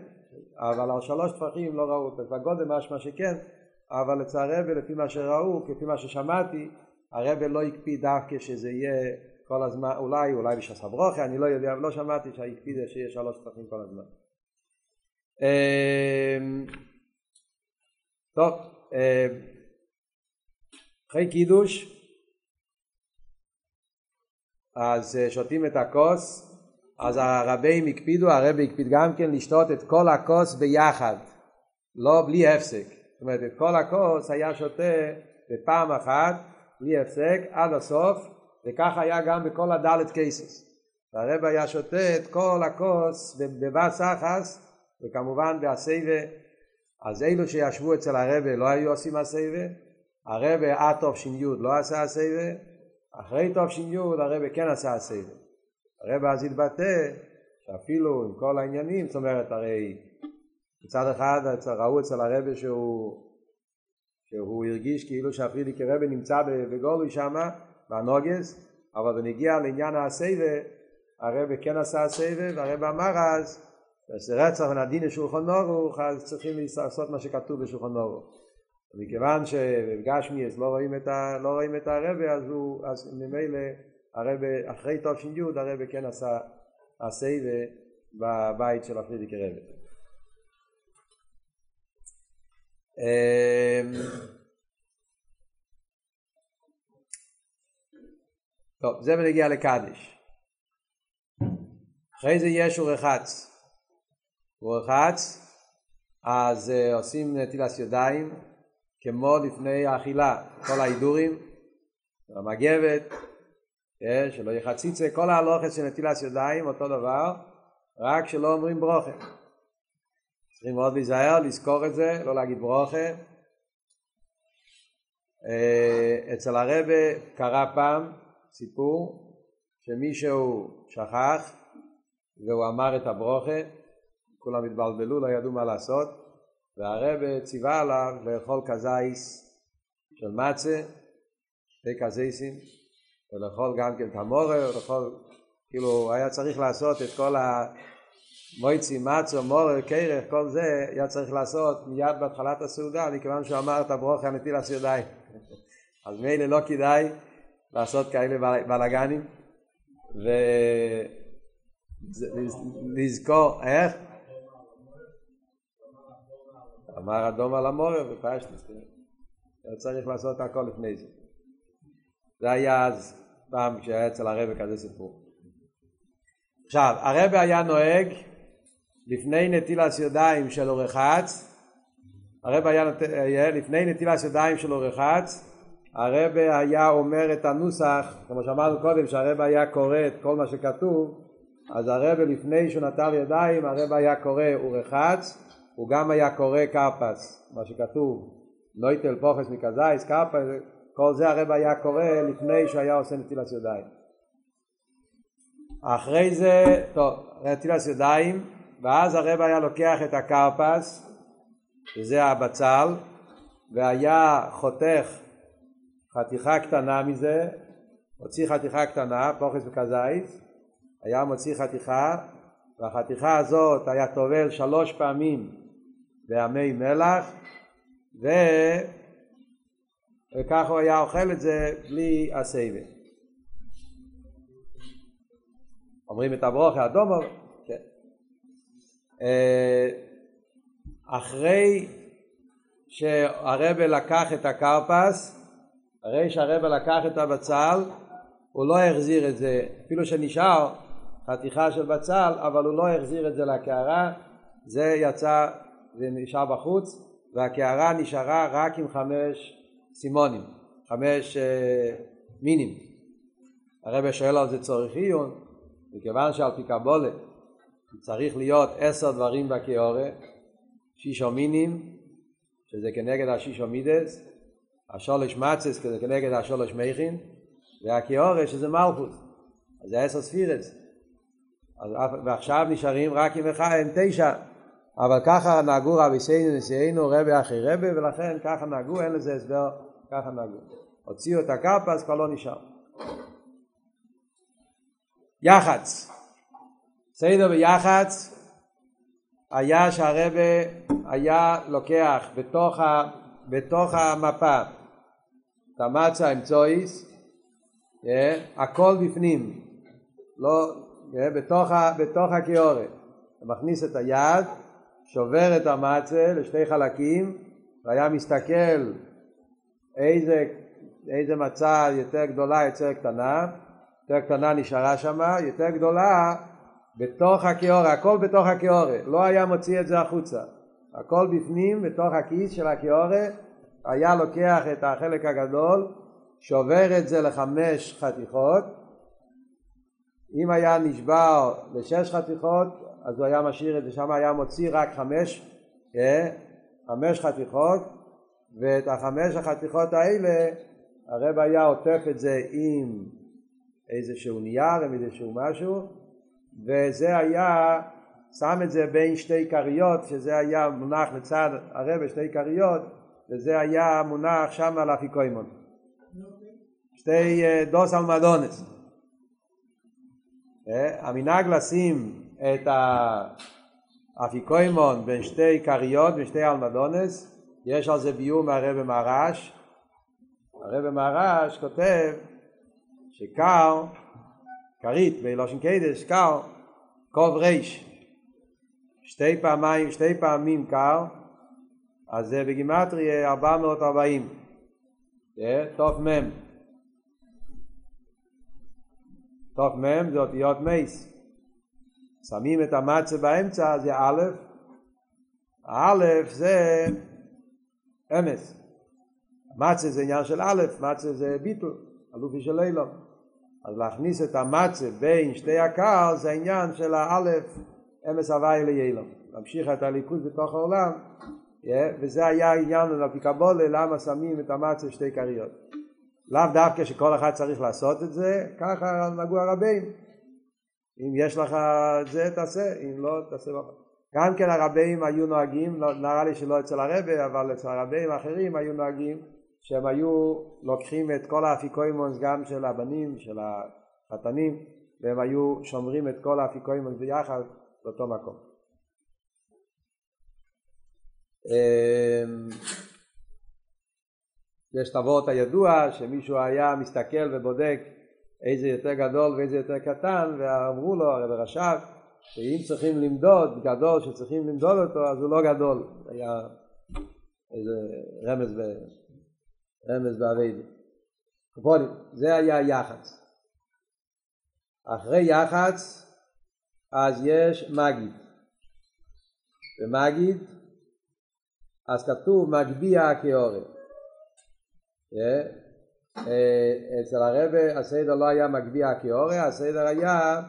Speaker 1: אבל על שלוש טפחים לא ראו, בגודל משמע שכן, אבל אצל הרבה לפי מה שראו, כפי מה ששמעתי, הרבה לא הקפיד דווקא שזה יהיה כל הזמן, אולי, אולי בשביל סברוכי, אני לא יודע, לא שמעתי שהקפיד שיהיה שלוש טפחים כל הזמן. טוב, אמ, אחרי קידוש, אז אה, שותים את הכוס, אז הרבים הקפידו, הרבי הקפיד גם כן לשתות את כל הכוס ביחד, לא בלי הפסק. זאת אומרת, את כל הכוס היה שותה בפעם אחת, בלי הפסק, עד הסוף, וכך היה גם בכל הדלת קייסס. והרב היה שותה את כל הכוס בבס אחס וכמובן בהסייבה אז אלו שישבו אצל הרבה לא היו עושים הסייבה הרבה עד תש"י לא עשה הסייבה אחרי תש"י הרבה כן עשה הסייבה הרבה אז התבטא שאפילו עם כל העניינים זאת אומרת הרי מצד אחד ראו אצל הרבה שהוא שהוא הרגיש כאילו שהפרידיקי רבי נמצא בגולוי שמה בנוגס אבל בנגיע לעניין הסייבה הרב כן עשה סבב, והרב אמר אז, שזה רצח ונדין לשולחון נורוך, אז צריכים לעשות מה שכתוב בשולחון נורוך. מכיוון שבגשמי אז לא רואים את, ה, לא רואים את הרבה, אז, הוא, אז ממילא הרבה, אחרי תש"י הרבה כן עשה הסבב בבית של הפרידיקי רבי. אמ, טוב, זה בנגיע לקדיש. אחרי זה יש אורחץ. אורחץ, אז uh, עושים נטילת ידיים כמו לפני האכילה, כל ההידורים, המגבת, כן, שלא יהיה כל ההלוכת של נטילת ידיים אותו דבר, רק שלא אומרים ברוכה. צריכים מאוד להיזהר, לזכור את זה, לא להגיד ברוכה. Uh, אצל הרבה קרה פעם סיפור שמישהו שכח והוא אמר את הברוכה, כולם התבלבלו, לא ידעו מה לעשות, והרבה ציווה עליו לאכול כזייס של מצה, שתי כזייסים, ולאכול גם כן תמורה, ולאכול, כאילו היה צריך לעשות את כל המויצי, מצו, מורה, קרח, כל זה היה צריך לעשות מיד בהתחלת הסעודה, מכיוון שהוא אמר את הברוכה הנטיל הסעודיים. אז מילא לא כדאי לעשות כאלה בלאגנים, ו... לזכור, איך? אמר אדום על המורר בפשטוס, כן? לא צריך לעשות הכל לפני זה. זה היה אז פעם כשהיה אצל הרבה כזה סיפור. עכשיו, הרבה היה נוהג לפני נטילת ידיים של אורחץ, הרבה היה לפני נטילת ידיים של אורחץ, הרבה היה אומר את הנוסח, כמו שאמרנו קודם, שהרבה היה קורא את כל מה שכתוב, אז הרבה לפני שהוא נטל ידיים הרבה היה קורא ורחץ הוא גם היה קורא קרפס מה שכתוב נויטל פוחס מקזייס קרפס כל זה הרבה היה קורא לפני שהוא היה עושה נטילת ידיים. אחרי זה טוב נטילת ידיים ואז הרבה היה לוקח את הקרפס שזה הבצל והיה חותך חתיכה קטנה מזה הוציא חתיכה קטנה פוחס וקזייס היה מוציא חתיכה והחתיכה הזאת היה טובל שלוש פעמים בימי מלח ו... וכך הוא היה אוכל את זה בלי הסבל. אומרים את הברוכה אדום, כן. אה, אחרי שהרבה לקח את הקרפס, אחרי שהרבה לקח את הבצל, הוא לא החזיר את זה, אפילו שנשאר חתיכה של בצל, אבל הוא לא החזיר את זה לקערה, זה יצא ונשאר בחוץ, והקערה נשארה רק עם חמש סימונים, חמש uh, מינים. הרב שואל על זה צורך עיון, מכיוון שעל פי קבולה צריך להיות עשר דברים בקיאורה, שישו מינים, שזה כנגד השישו מידס, השולש מצס שזה כנגד השולש מכין, והקיאורה שזה מלכות, אז זה עשר ספירס. ועכשיו נשארים רק עם אחד, עם תשע, אבל ככה נהגו רבי סיינו נשיאנו רבי אחרי רבי ולכן ככה נהגו, אין לזה הסבר, ככה נהגו. הוציאו את הקרפה אז כבר לא נשאר. יח"צ, סיידו ביח"צ היה שהרבה היה לוקח בתוך, ה, בתוך המפה את המצה עם צויס, אה, הכל בפנים, לא, בתוך, בתוך הקיורת. הוא מכניס את היד, שובר את המצה לשתי חלקים, והיה מסתכל איזה, איזה מצה יותר גדולה, יותר קטנה, יותר קטנה נשארה שמה, יותר גדולה בתוך הקיורה, הכל בתוך הקיורה, לא היה מוציא את זה החוצה, הכל בפנים, בתוך הכיס של הקיורה, היה לוקח את החלק הגדול, שובר את זה לחמש חתיכות, אם היה נשבר לשש חתיכות, אז הוא היה משאיר את זה, שם היה מוציא רק חמש, אה, חמש חתיכות, ואת החמש החתיכות האלה, הרב היה עוטף את זה עם איזשהו נייר, עם איזשהו משהו, וזה היה, שם את זה בין שתי כריות, שזה היה מונח לצד הרב שתי כריות, וזה היה מונח שם על אפיקוימון. שתי אה, דוס אלמדונס. אה, המנהג לשים את האפיקוימון בין שתי כריות, בין שתי אלמדונס, יש על זה ביור מהרבא מהרש. הרבא מהרש כותב שקר, כרית בלושן קדש, קר, קוב ריש, שתי פעמיים, שתי פעמים קר, אז זה בגימטרי 440, תוף מם. תוף מם זה אותיות מייס. שמים את המצה באמצע, זה א', א' זה אמס. מצה זה עניין של א', מצה זה ביטול, אלופי של אילום. אז להכניס את המצה בין שתי הקר זה העניין של האלף אמס הוואי ליילום. להמשיך את הליכוז בתוך העולם, וזה היה העניין על למה שמים את המצה שתי כריות. לאו דווקא שכל אחד צריך לעשות את זה, ככה נגעו הרבים. אם יש לך זה תעשה, אם לא תעשה לא. גם כן הרבים היו נוהגים, לא, נראה לי שלא אצל הרבה, אבל אצל הרבים האחרים היו נוהגים שהם היו לוקחים את כל האפיקוימונס גם של הבנים, של החתנים, והם היו שומרים את כל האפיקוימונס ביחד באותו מקום. אמ, יש את הוורט הידוע שמישהו היה מסתכל ובודק איזה יותר גדול ואיזה יותר קטן ואמרו לו הרב רש"ב שאם צריכים למדוד גדול שצריכים למדוד אותו אז הוא לא גדול. היה איזה רמז, ב... רמז באביידה קופונים זה היה יח"צ. אחרי יח"צ אז יש מגיד. ומגיד אז כתוב מגביה כאורן אצל הרבה הסדר לא היה מגביה כאורן הסדר היה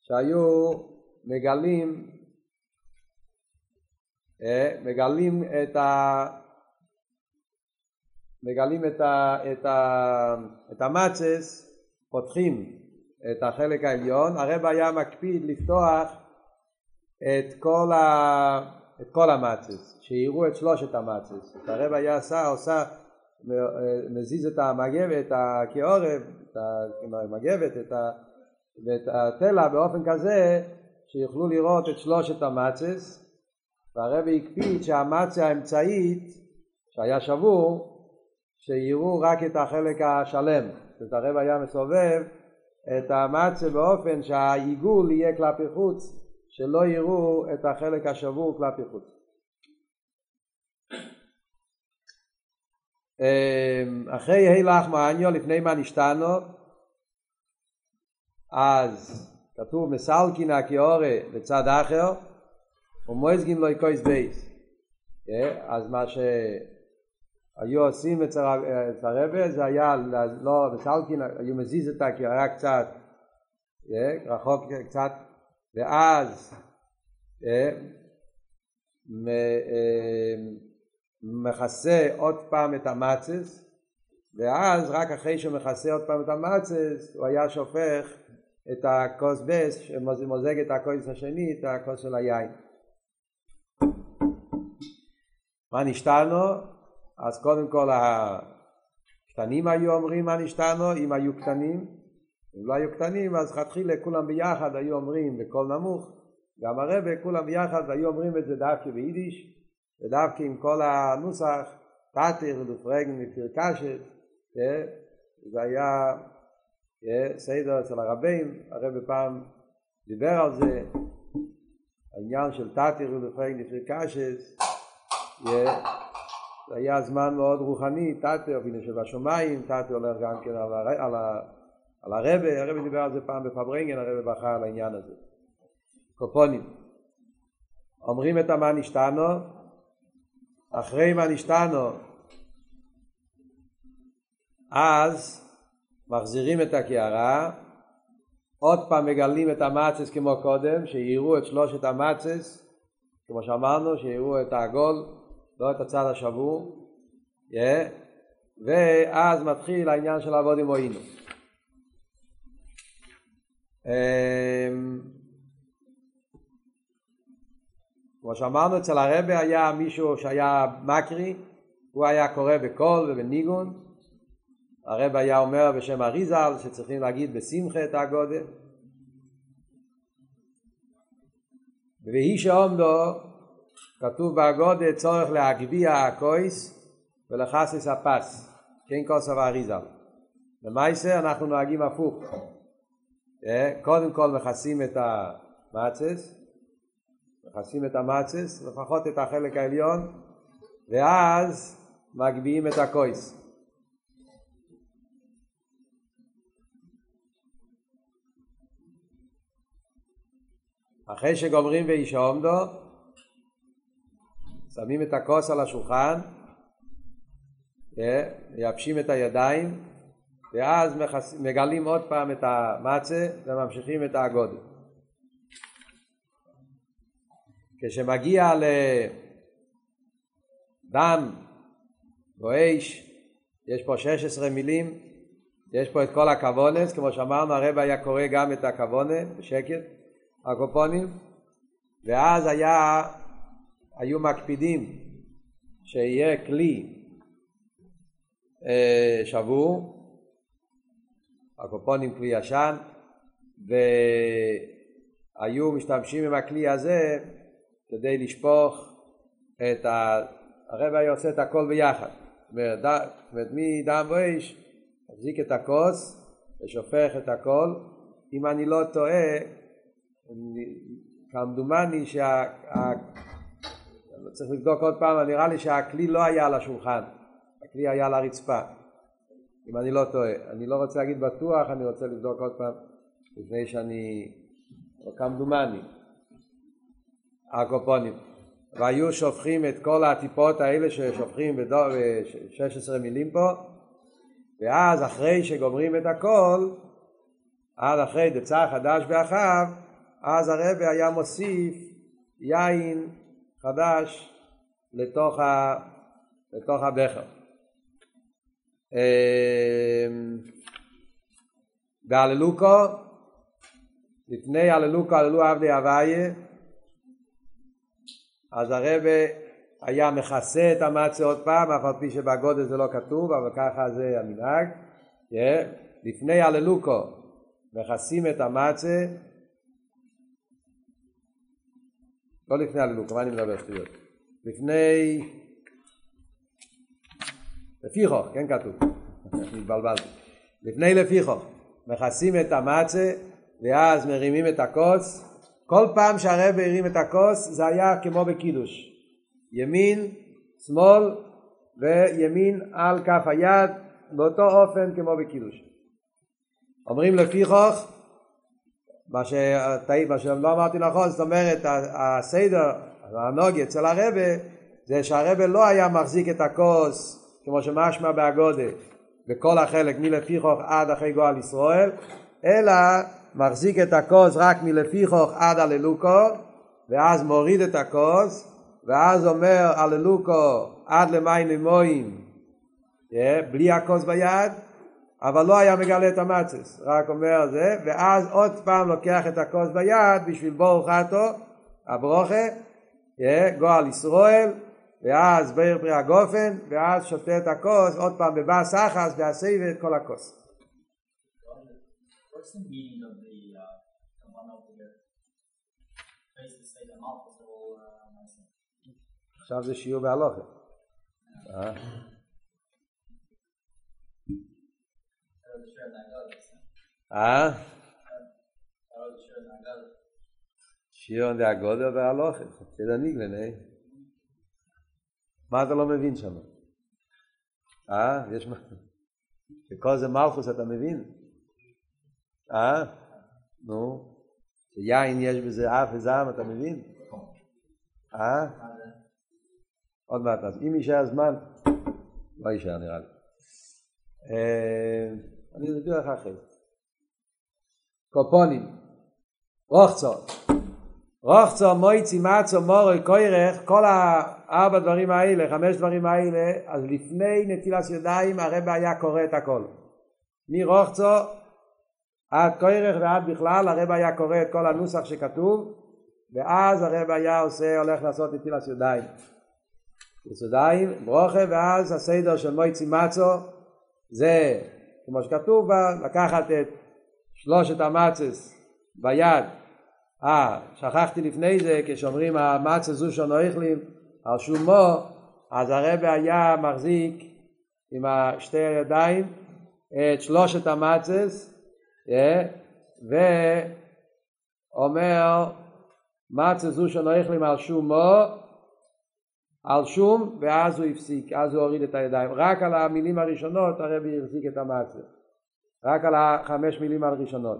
Speaker 1: שהיו מגלים מגלים את ה... מגלים את, ה, את, ה, את המצס, פותחים את החלק העליון, הרב היה מקפיד לפתוח את כל, ה, את כל המצס, שיראו את שלושת המצס. הרב היה עשה, עושה, מזיז את המגבת, הכעורב, את המגבת, את ה... ואת התלע באופן כזה שיוכלו לראות את שלושת המצס. והרבי הקפיד שהמצה האמצעית שהיה שבור שיראו רק את החלק השלם. זאת הרב היה מסובב את המצה באופן שהעיגול יהיה כלפי חוץ שלא יראו את החלק השבור כלפי חוץ אחרי הילך מעניו לפני מה נשתנו? אז כתוב מסלקין הקיאורה לצד אחר ומויזגין לו יקויס בייס. אז מה שהיו עושים אצל הרבה זה היה לא מסלקין היו מזיז את הקיאורה קצת רחוק קצת ואז מכסה עוד פעם את המצס ואז רק אחרי שהוא מכסה עוד פעם את המצס הוא היה שופך את הכוס בס שמוזג את הכוס השני, את הכוס של היין. מה נשתנו? אז קודם כל הקטנים היו אומרים מה נשתנו, אם היו קטנים, אם לא היו קטנים אז חתחילה כולם ביחד היו אומרים בקול נמוך, גם הרבה כולם ביחד היו אומרים את זה דווקא ביידיש, ודווקא עם כל הנוסח, תתיר ודופרגן ופרקשת, זה היה סיידר אצל הרבים, הרבי פעם דיבר על זה, העניין של תתיר ולפרק לפי קשס, זה היה זמן מאוד רוחני, תתיר, אפילו שבשמיים, תתיר הולך גם כן על. על. על הרבי, הרבי דיבר על זה פעם בפברנגן, הרבי בכה על העניין הזה. קופונים. אומרים את המה נשתנו, אחרי מה נשתנו, אז מחזירים את הקערה, עוד פעם מגלים את המצס כמו קודם, שיראו את שלושת המצס, כמו שאמרנו, שיראו את העגול, לא את הצד השבור, yeah. ואז מתחיל העניין של לעבוד עם אוינו. כמו שאמרנו אצל הרבה היה מישהו שהיה מקרי, הוא היה קורא בקול ובניגון, הרבה היה אומר בשם אריזל שצריכים להגיד בשמחה את הגודל. והיא שעומדו כתוב בהגודל צורך להגביה הכויס ולחסס הפס, כן כוס ואריזל. למעשה אנחנו נוהגים הפוך. אה, קודם כל מכסים את המצס, מכסים את המצס, לפחות את החלק העליון, ואז מגביהים את הכויס. אחרי שגומרים באיש עומדו, שמים את הכוס על השולחן, מייבשים את הידיים, ואז מגלים עוד פעם את המצה וממשיכים את הגודל. כשמגיע לדם או אש, יש פה 16 מילים, יש פה את כל הכוונס, כמו שאמרנו הרב היה קורא גם את הכוונה בשקט, הקופונים, ואז היה, היו מקפידים שיהיה כלי אה, שבור, הקופונים כלי ישן, והיו משתמשים עם הכלי הזה כדי לשפוך את ה... הרב היה עושה את הכל ביחד. זאת אומרת, מדם ואש, מחזיק את הכוס ושופך את הכל. אם אני לא טועה, כמדומני שה... צריך לבדוק עוד פעם, נראה לי שהכלי לא היה על השולחן, הכלי היה על הרצפה. אם אני לא טועה. אני לא רוצה להגיד בטוח, אני רוצה לבדוק עוד פעם לפני שאני... כמדומני. הקופונים. והיו שופכים את כל הטיפות האלה ששופכים ב-16 מילים פה, ואז אחרי שגומרים את הכל, עד אחרי דצה חדש באחיו, אז הרבה היה מוסיף יין חדש לתוך, ה... לתוך הבכר. בהללוקו, לפני הללוקו הללו עבדי הוויה, אז הרבה היה מכסה את המצה עוד פעם, אף על פי שבגודל זה לא כתוב, אבל ככה זה המנהג. Yeah. לפני הללוקו מכסים את המצה, לא לפני הללוקו, מה אני מדבר שטויות? לפני לפיכוך, כן כתוב, התבלבלתי. לפני לפיכוך, מכסים את המצה ואז מרימים את הכוס. כל פעם שהרב הרים את הכוס זה היה כמו בקידוש. ימין, שמאל וימין על כף היד באותו אופן כמו בקידוש. אומרים לפיכוך, מה, שתאי, מה שלא אמרתי נכון, זאת אומרת הסדר, הנוגי אצל הרבה זה שהרבה לא היה מחזיק את הכוס כמו שמשמע בהגודל, בכל החלק מלפיכוך עד אחרי גואל ישראל, אלא מחזיק את הכוס רק מלפיכוך עד הללוקו, ואז מוריד את הכוס, ואז אומר הללוקו עד למים למוים, בלי הכוס ביד, אבל לא היה מגלה את המצס, רק אומר זה, ואז עוד פעם לוקח את הכוס ביד בשביל ברוך אתו, הברוכה, גואל ישראל, ואז באר פרי הגופן, ואז שותה את הכוס, עוד פעם בבא סחס, והסבב כל הכוס. עכשיו זה שיעור בהלוכה. אה? שיעור דאגודל והלוכה. זה ניגלן, אה? מה אתה לא מבין שם? אה? יש מה? שכל זה מלכוס אתה מבין? אה? נו? שיין יש בזה אף וזעם אתה מבין? אה? עוד מעט, אז אם יישאר זמן, לא יישאר נראה לי. אני אסביר לך אחרי. קופונים, רוחצו. רוחצו, מויצי, מצו, מורוי, קוירך, כל הארבע דברים האלה, חמש דברים האלה, אז לפני נטילת ידיים הרב היה קורא את הכל. מרוחצו עד קוירך ועד בכלל הרב היה קורא את כל הנוסח שכתוב ואז הרב היה עושה, הולך לעשות נטילת ידיים. יסודיים, ברוכה, ואז הסדר של מויצי מצו זה, כמו שכתוב בה, לקחת את שלושת המצס ביד. אה, שכחתי לפני זה, כשאומרים המצס זו שונו איכלים על שומו, אז הרב היה מחזיק עם שתי הידיים את שלושת המצס, ואומר מצס זו שונו איכלים על שומו על שום, ואז הוא הפסיק, אז הוא הוריד את הידיים. רק על המילים הראשונות הרבי החזיק את המצה. רק על החמש מילים הראשונות.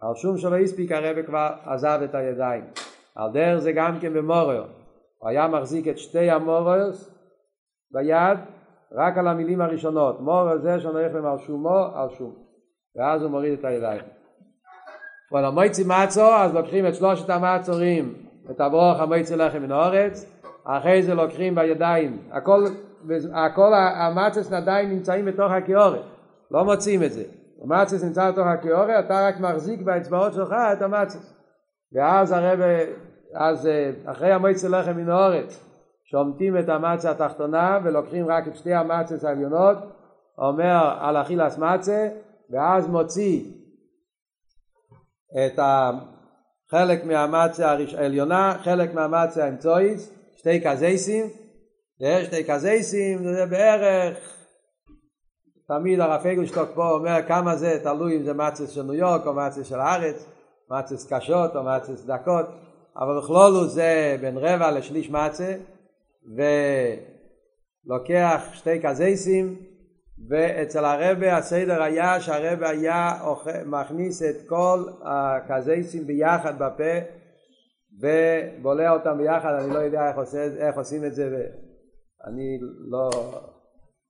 Speaker 1: על שום שלא הספיק הרבי כבר עזב את הידיים. על דרך זה גם כן במורר. הוא היה מחזיק את שתי המוררס ביד, רק על המילים הראשונות. מורר זה הולך על שומו, על שום. ואז הוא מוריד את הידיים. אבל המויצי מצו, אז לוקחים את שלושת המצורים, את הברוך המויצי לחם מן האורץ, אחרי זה לוקחים בידיים, הכל, הכל המצס עדיין נמצאים בתוך הקיורת, לא מוצאים את זה. המצס נמצא בתוך הקיורת, אתה רק מחזיק באצבעות שלך את המצס. ואז הרב, אז אחרי המועצת לחם מן האורץ, שומטים את המצה התחתונה ולוקחים רק את שתי המצס העליונות, אומר על אכילס מצה, ואז מוציא את חלק מהמצה העליונה, חלק מהמצה האמצעית, שתי קזייסים, שתי קזייסים זה בערך, תמיד הרב פייגלשטוק פה אומר כמה זה תלוי אם זה מצס של ניו יורק או מצס של הארץ, מצס קשות או מצס דקות, אבל בכלולו זה בין רבע לשליש מצה, ולוקח שתי קזייסים, ואצל הרבה הסדר היה שהרבה היה מכניס את כל הקזייסים ביחד בפה ובולע אותם ביחד, אני לא יודע איך, עושה, איך עושים את זה, ואני לא,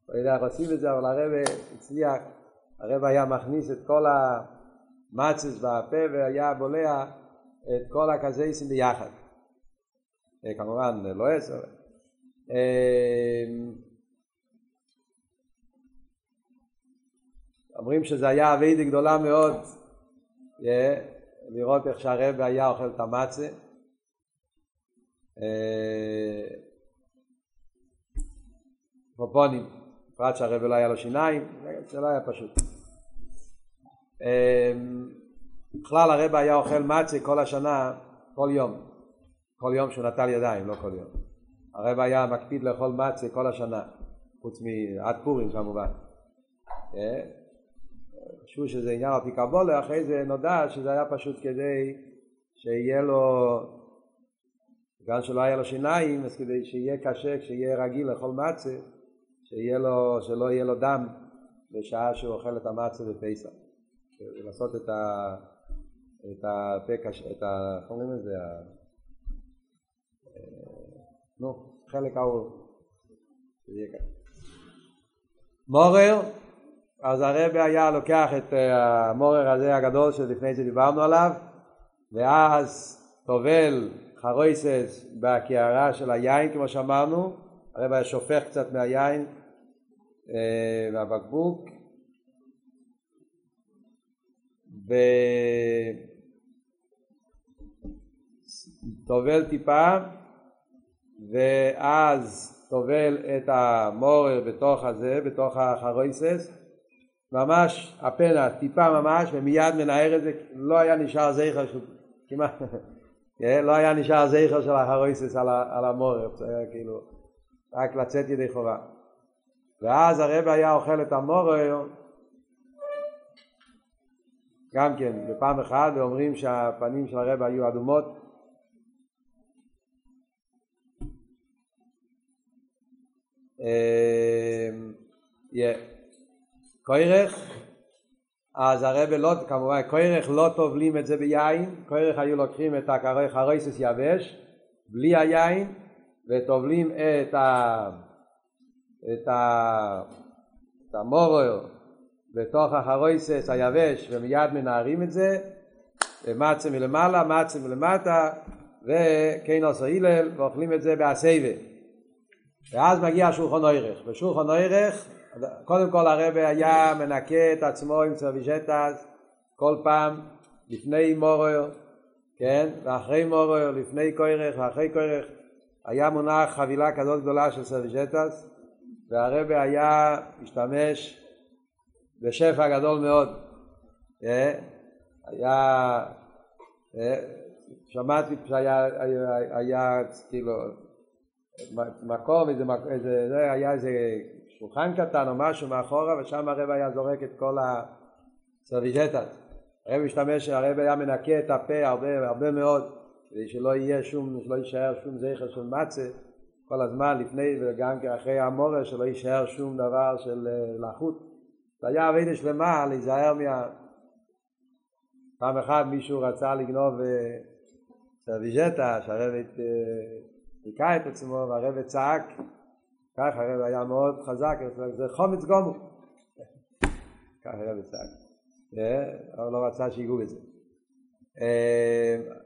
Speaker 1: לא יודע איך עושים את זה, אבל הרב הצליח, הרב היה מכניס את כל המצס בפה והיה בולע את כל הקזייסים ביחד. אה, כמובן לא עשר. אומרים שזה היה אביידי גדולה מאוד אה, לראות איך שהרב היה אוכל את המצה. פופונים, בפרט שהרב לא היה לו שיניים, זה לא היה פשוט. בכלל הרב היה אוכל מצה כל השנה, כל יום, כל יום שהוא נטל ידיים, לא כל יום. הרב היה מקפיד לאכול מצה כל השנה, חוץ מעד פורים כמובן. חשבו שזה עניין על פי קבולה, אחרי זה נודע שזה היה פשוט כדי שיהיה לו בגלל שלא היה לו שיניים, אז כדי שיהיה קשה, כשיהיה רגיל לאכול מצה, שיהיה לו, שלא יהיה לו דם בשעה שהוא אוכל את המצה בפסח. לעשות את ה... את הפה קשה, את ה... איך אומרים את זה? נו, חלק ההוא. מורר, אז הרבי היה לוקח את המורר הזה הגדול שלפני זה דיברנו עליו, ואז טובל חרויסס בקערה של היין כמו שאמרנו, הרב היה שופך קצת מהיין אה, מהבקבוק. וטובל טיפה ואז טובל את המורר בתוך הזה, בתוך החרויסס ממש הפנה טיפה ממש ומיד מנער את זה, לא היה נשאר זכר כמעט כן? לא היה נשאר זכר של החרויסס על, על המורף, זה היה כאילו רק לצאת ידי חובה. ואז הרב היה אוכל את המורר גם כן בפעם אחת ואומרים שהפנים של הרב היו אדומות קוירך אז הרב לא, כמובן, כוירך לא טובלים את זה ביין, כוירך היו לוקחים את החרויסס יבש, בלי היין, וטובלים את, ה, את, ה, את המורר בתוך החרויסס היבש ומיד מנערים את זה, מצה מלמעלה, מצה מלמטה, וכן עושה הלל, ואוכלים את זה בהסייבה. ואז מגיע שולחן עורך. בשולחן עורך, קודם כל הרבי היה מנקה את עצמו עם serviettes כל פעם לפני מרור, כן, ואחרי מרור, לפני כורך ואחרי כורך, היה מונח חבילה כזאת גדולה של serviettes, והרבי היה משתמש בשפע גדול מאוד. אה? היה, אה? שמעתי שהיה היה, היה, כאילו מקום, איזה, איזה, זה היה איזה שולחן קטן או משהו מאחורה ושם הרב היה זורק את כל הסרוויז'טות. הרב משתמש, הרב היה מנקה את הפה הרבה, הרבה מאוד כדי שלא יהיה שום, שלא יישאר שום זכר של מצה כל הזמן לפני וגם אחרי המורה שלא יישאר שום דבר של אה, לחות. זה היה עבודה שלמה להיזהר מה... פעם אחת מישהו רצה לגנוב אה, serviette שהרבי ניקה את עצמו והרבי צעק ככה הרב היה מאוד חזק, זה חמץ גמור ככה הרב צעק. אבל לא רצה שיגעו בזה.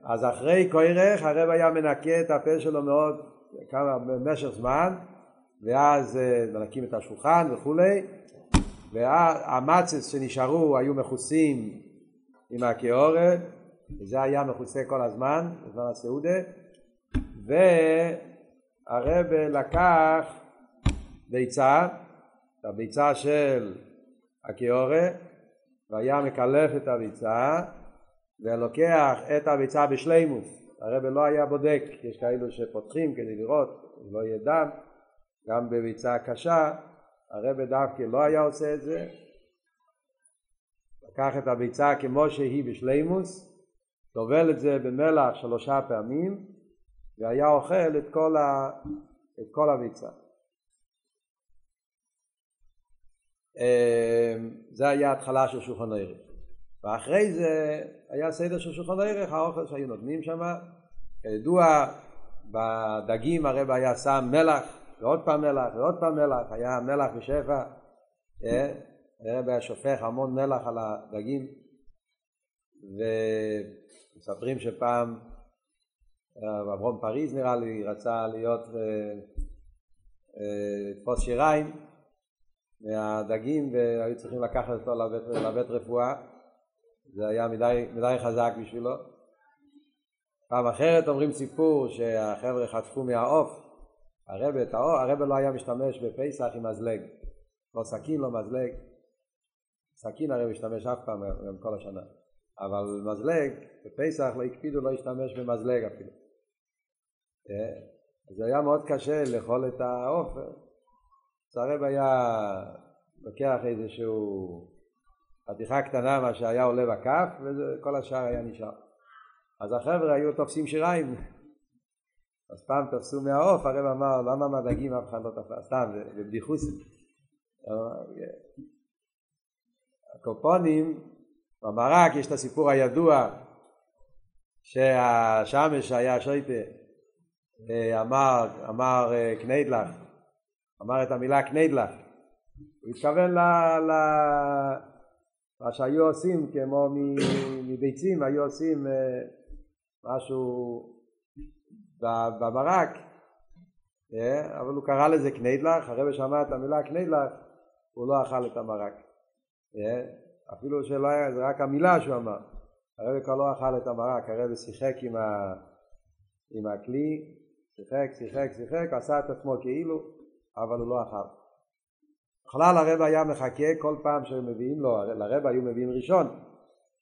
Speaker 1: אז אחרי כורך הרב היה מנקה את הפה שלו מאוד כמה במשך זמן ואז מנקים את השולחן וכולי והמצס שנשארו היו מכוסים עם הקיאורת וזה היה מכוסה כל הזמן בזמן הסעודה והרב לקח ביצה, את הביצה של הקיאורה והיה מקלף את הביצה ולוקח את הביצה בשלימוס. הרב לא היה בודק, יש כאלו שפותחים כדי לראות, לא יהיה דם. גם בביצה קשה הרב דווקא לא היה עושה את זה. לקח את הביצה כמו שהיא בשלימוס טובל את זה במלח שלושה פעמים והיה אוכל את כל, ה... את כל הביצה. זה היה התחלה של שולחן הערך. ואחרי זה היה סדר של שולחן הערך, האוכל שהיו נותנים שם. כידוע, בדגים הרב היה שם מלח, ועוד פעם מלח, ועוד פעם מלח, היה מלח בשפע. הרב היה שופך המון מלח על הדגים. ומספרים שפעם אברום פריז נראה לי רצה להיות לתפוס שיריים מהדגים והיו צריכים לקחת אותו לבית, לבית רפואה. זה היה מדי, מדי חזק בשבילו. פעם אחרת אומרים סיפור שהחבר'ה חטפו מהעוף. הרבה, העוף, הרבה לא היה משתמש בפסח עם מזלג. לא סכין לא מזלג. סכין הרי משתמש אף פעם גם כל השנה. אבל מזלג בפסח לא הקפידו לא להשתמש במזלג אפילו. זה היה מאוד קשה לאכול את העוף. אז הרב היה לוקח איזשהו חתיכה קטנה מה שהיה עולה בכף וכל השאר היה נשאר. אז החבר'ה היו תופסים שיריים. אז פעם תפסו מהעוף, הרב אמר למה מהדגים אף אחד לא תפס, סתם, בבדיחוס. הקופונים, במרק יש את הסיפור הידוע שהשמש היה שויטה אמר, אמר אה, קניידלך, אמר את המילה קניידלך, הוא התכוון למה שהיו עושים כמו מביצים, היו עושים אה, משהו במרק, אה, אבל הוא קרא לזה קניידלך, הרב שמע את המילה קניידלך, הוא לא אכל את המרק, אפילו שלא היה, זה רק המילה שהוא אמר, הרב כבר לא אכל את המרק, הרב שיחק עם, ה, עם הכלי שיחק, שיחק, שיחק, עשה את עצמו כאילו, אבל הוא לא אכל. בכלל הרב היה מחכה כל פעם שמביאים לו, לרב היו מביאים ראשון,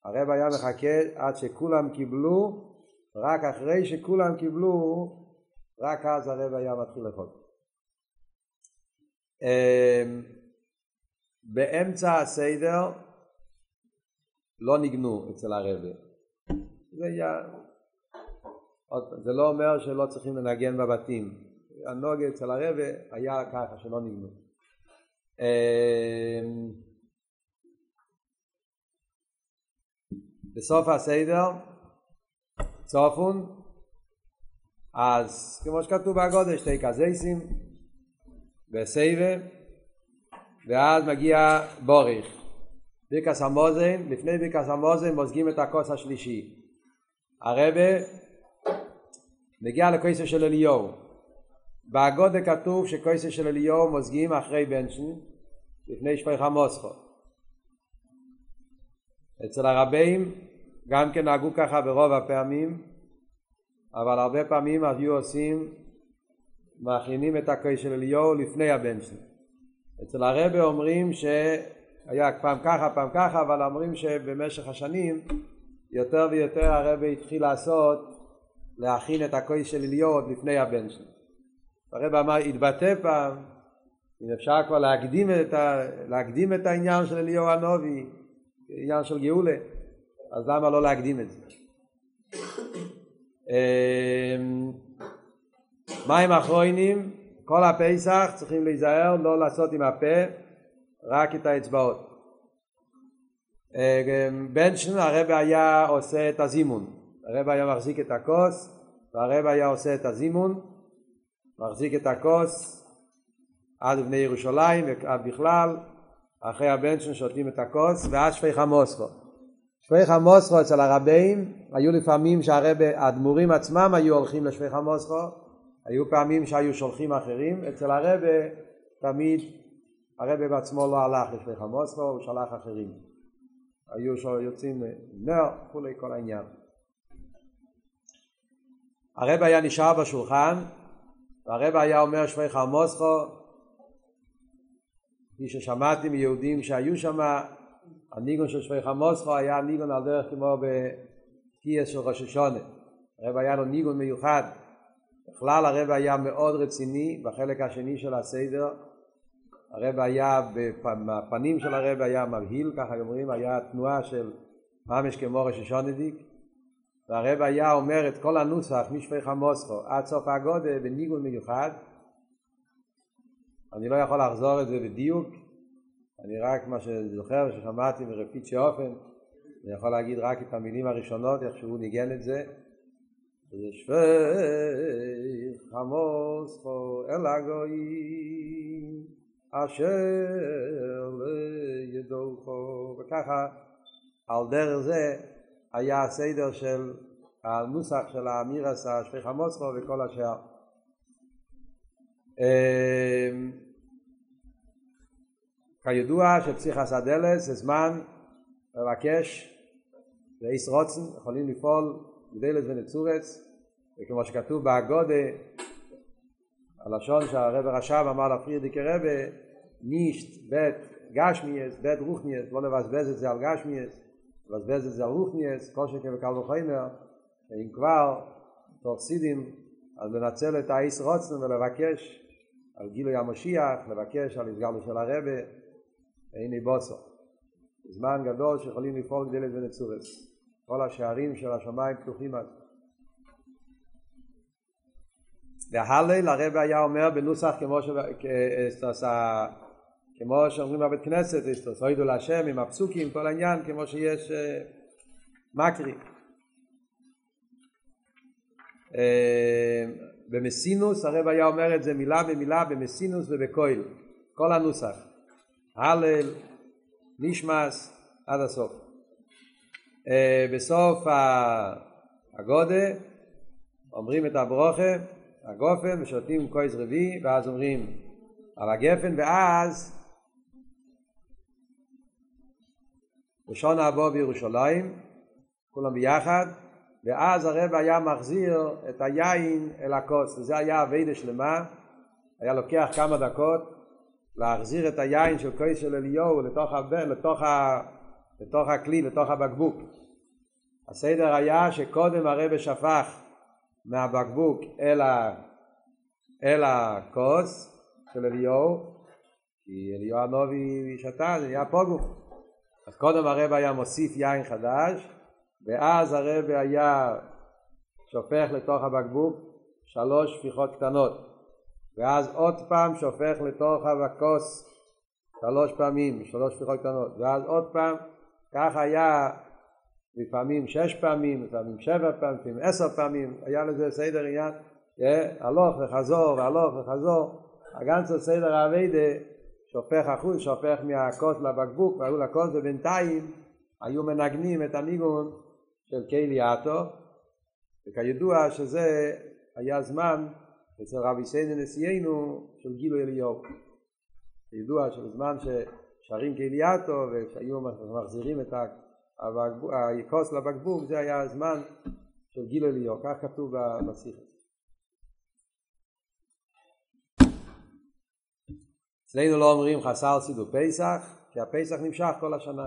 Speaker 1: הרב היה מחכה עד שכולם קיבלו, רק אחרי שכולם קיבלו, רק אז הרב היה מתחיל לאכול. אמ, באמצע הסדר לא ניגנו אצל הרב. זה היה זה לא אומר שלא צריכים לנגן בבתים. הנוגה אצל הרבה היה ככה שלא נגנו. אמ, בסוף הסדר צופון אז כמו שכתוב בהגודל שתי קזייסים בסבב ואז מגיע בוריך ביקס המוזן לפני ביקס המוזן מוזגים את הכוס השלישי הרבה מגיע לקויסה של אליהו. באגודה כתוב שקויסה של אליהו מוזגים אחרי בנשן לפני שפך המוסכו. אצל הרבים גם כן נהגו ככה ברוב הפעמים, אבל הרבה פעמים היו עושים, מכינים את הכויס של אליהו לפני הבנשן. אצל הרבה אומרים שהיה פעם ככה, פעם ככה, אבל אומרים שבמשך השנים יותר ויותר הרבה התחיל לעשות, להכין את הכויס של אליהו עוד לפני הבנשן. הרבה אמר, התבטא פעם, אם אפשר כבר להקדים את, ה, להקדים את העניין של אליהו הנובי, עניין של גאולה, אז למה לא להקדים את זה? אמ, מים אחרונים, כל הפסח צריכים להיזהר לא לעשות עם הפה, רק את האצבעות. אמ, בנשן הרב היה עושה את הזימון, הרב היה מחזיק את הכוס והרב היה עושה את הזימון, מחזיק את הכוס עד לבני ירושלים בכלל, אחרי הבנשן שותים את הכוס ואז שפך המוסכו. שפך המוסכו אצל הרבים היו לפעמים שהרבה, האדמו"רים עצמם היו הולכים לשפך המוסכו, היו פעמים שהיו שולחים אחרים, אצל הרבה תמיד הרבה בעצמו לא הלך לשפך המוסכו, הוא שלח אחרים. היו יוצאים נר, כולי כל העניין. הרבה היה נשאר בשולחן, והרבה היה אומר שפך המוסכו, כפי ששמעתי מיהודים שהיו שם, הניגון של שפך המוסכו היה ניגון על דרך כמו בתקיעס של ראש השונה. הרב היה לו ניגון מיוחד. בכלל הרב היה מאוד רציני בחלק השני של הסדר. הרב היה, בפנים של הרב היה מבהיל, ככה אומרים, היה תנועה של ממש כמו ראש השונדיק. והרב היה אומר את כל הנוסח משפך המוסכו עד סוף הגודל בניגון מיוחד. אני לא יכול לחזור את זה בדיוק, אני רק מה שזוכר ששמעתי מרפיצ'י אופן, אני יכול להגיד רק את המילים הראשונות, איך שהוא ניגן את זה. שפך המוסכו אל הגויים אשר לידוכו וככה על דרך זה היה הסדר של הנוסח של האמירס השפך המוסכו וכל השאר. כידוע שפסיכס הדלס זה זמן לבקש ואיס רוצן יכולים לפעול גדלת ונצורץ וכמו שכתוב באגודה הלשון שהרב רשב אמר לפרידיקי רבה נישט בית גשמיאס בית רוחניאס לא לבזבז את זה על גשמיאס לבזבז את זה על רוחניאס כל שכן וקל וחיימר אם כבר תוך סידים אז לנצל את האיס רוצן ולבקש על גילוי המשיח לבקש על הסגלו של הרבה איני בוסו. זמן גדול שיכולים לפעול גדלת ונצורס. כל השערים של השמיים פתוחים אז. והלל הרב היה אומר בנוסח כמו, ש... כמו שאומרים בבית כנסת, סוידו להשם עם הפסוקים, כל העניין כמו שיש מקרי. במסינוס הרב היה אומר את זה מילה במילה במסינוס ובקויל, כל הנוסח. הלל, נשמס, עד הסוף. Uh, בסוף הגודה אומרים את הברוכה, הגופן, ושותים קויז רביעי, ואז אומרים על הגפן, ואז ראשון הבא בירושלים, כולם ביחד, ואז הרב היה מחזיר את היין אל הכוס, וזה היה אביידה שלמה, היה לוקח כמה דקות, להחזיר את היין של כוס של אליהו לתוך, הב... לתוך, ה... לתוך הכלי, לתוך הבקבוק. הסדר היה שקודם הרב שפך מהבקבוק אל, ה... אל הכוס של אליהו, כי אליהו הנובי שתה, זה נהיה פוגו. אז קודם הרב היה מוסיף יין חדש, ואז הרב היה שופך לתוך הבקבוק שלוש שפיכות קטנות. ואז עוד פעם שופך לתוך הכוס שלוש פעמים, שלוש שפיכות קטנות, ואז עוד פעם, כך היה לפעמים שש פעמים, לפעמים שבע פעמים, לפעמים עשר פעמים, היה לזה סדר עניין, הלוך וחזור והלוך וחזור, הגנצו סדר האביידה שופך אחוז, שופך מהכוס לבקבוק, והיו לכוס, ובינתיים היו מנגנים את הניגון של קיילי אטו, וכידוע שזה היה זמן אצל רבי סייני נשיאנו של גילוי אליהו. ידוע שבזמן ששרים כאליאטו ושהיו מחזירים את הכוס לבקבוק זה היה הזמן של גילוי אליהו, כך כתוב בשיחה. אצלנו לא אומרים חסר סידור פסח, כי הפסח נמשך כל השנה.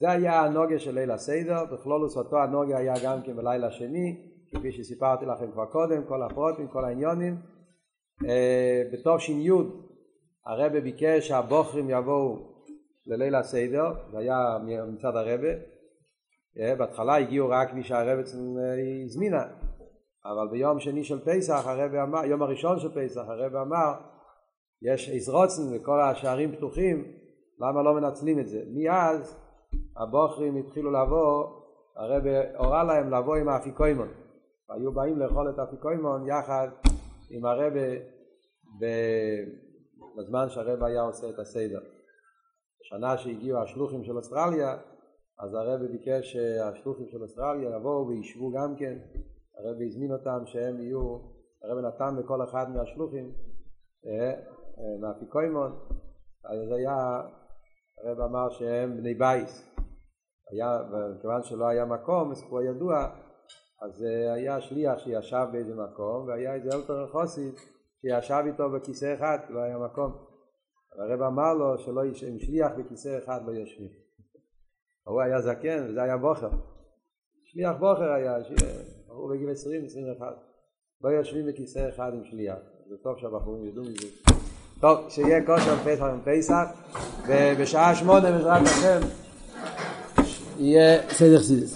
Speaker 1: זה היה הנוגה של ליל הסדר, בכלולוס אותו הנוגה היה גם כן בלילה שני, כפי שסיפרתי לכם כבר קודם, כל הפרוטים, כל העניונים. אה, בתש"י הרבה ביקש שהבוכרים יבואו לליל הסדר, זה היה מצד הרבה. אה, בהתחלה הגיעו רק מי שהרבה אה, הזמינה, אבל ביום שני של פסח, הרבה אמר, יום הראשון של פסח, הרבה אמר, יש איזרוצן וכל השערים פתוחים, למה לא מנצלים את זה? מאז הבוכרים התחילו לבוא, הרב הורה להם לבוא עם האפיקוימון. היו באים לאכול את האפיקוימון יחד עם הרב בזמן שהרב היה עושה את הסדר. בשנה שהגיעו השלוחים של אוסטרליה, אז הרב ביקש שהשלוחים של אוסטרליה יבואו וישבו גם כן. הרב הזמין אותם שהם יהיו, הרב נתן לכל אחד מהשלוחים אה, מהאפיקוימון, אז היה, הרב אמר שהם בני בייס. היה, וכיוון שלא היה מקום, סיפור ידוע, אז אה, היה שליח שישב באיזה מקום, והיה איזה אלתר חוסית שישב איתו בכיסא אחד, לא היה מקום. הרב אמר לו שלא יש, עם שליח בכיסא אחד לא יושבים. הוא היה זקן, וזה היה בוכר. שליח בוכר היה, הוא בגיל 20-21. לא יושבים בכיסא אחד עם שליח. זה טוב שהבחורים ידעו מזה. טוב, שיהיה כושר פסח ופסח, ובשעה שמונה בעזרת השם יהיה סדר סידס.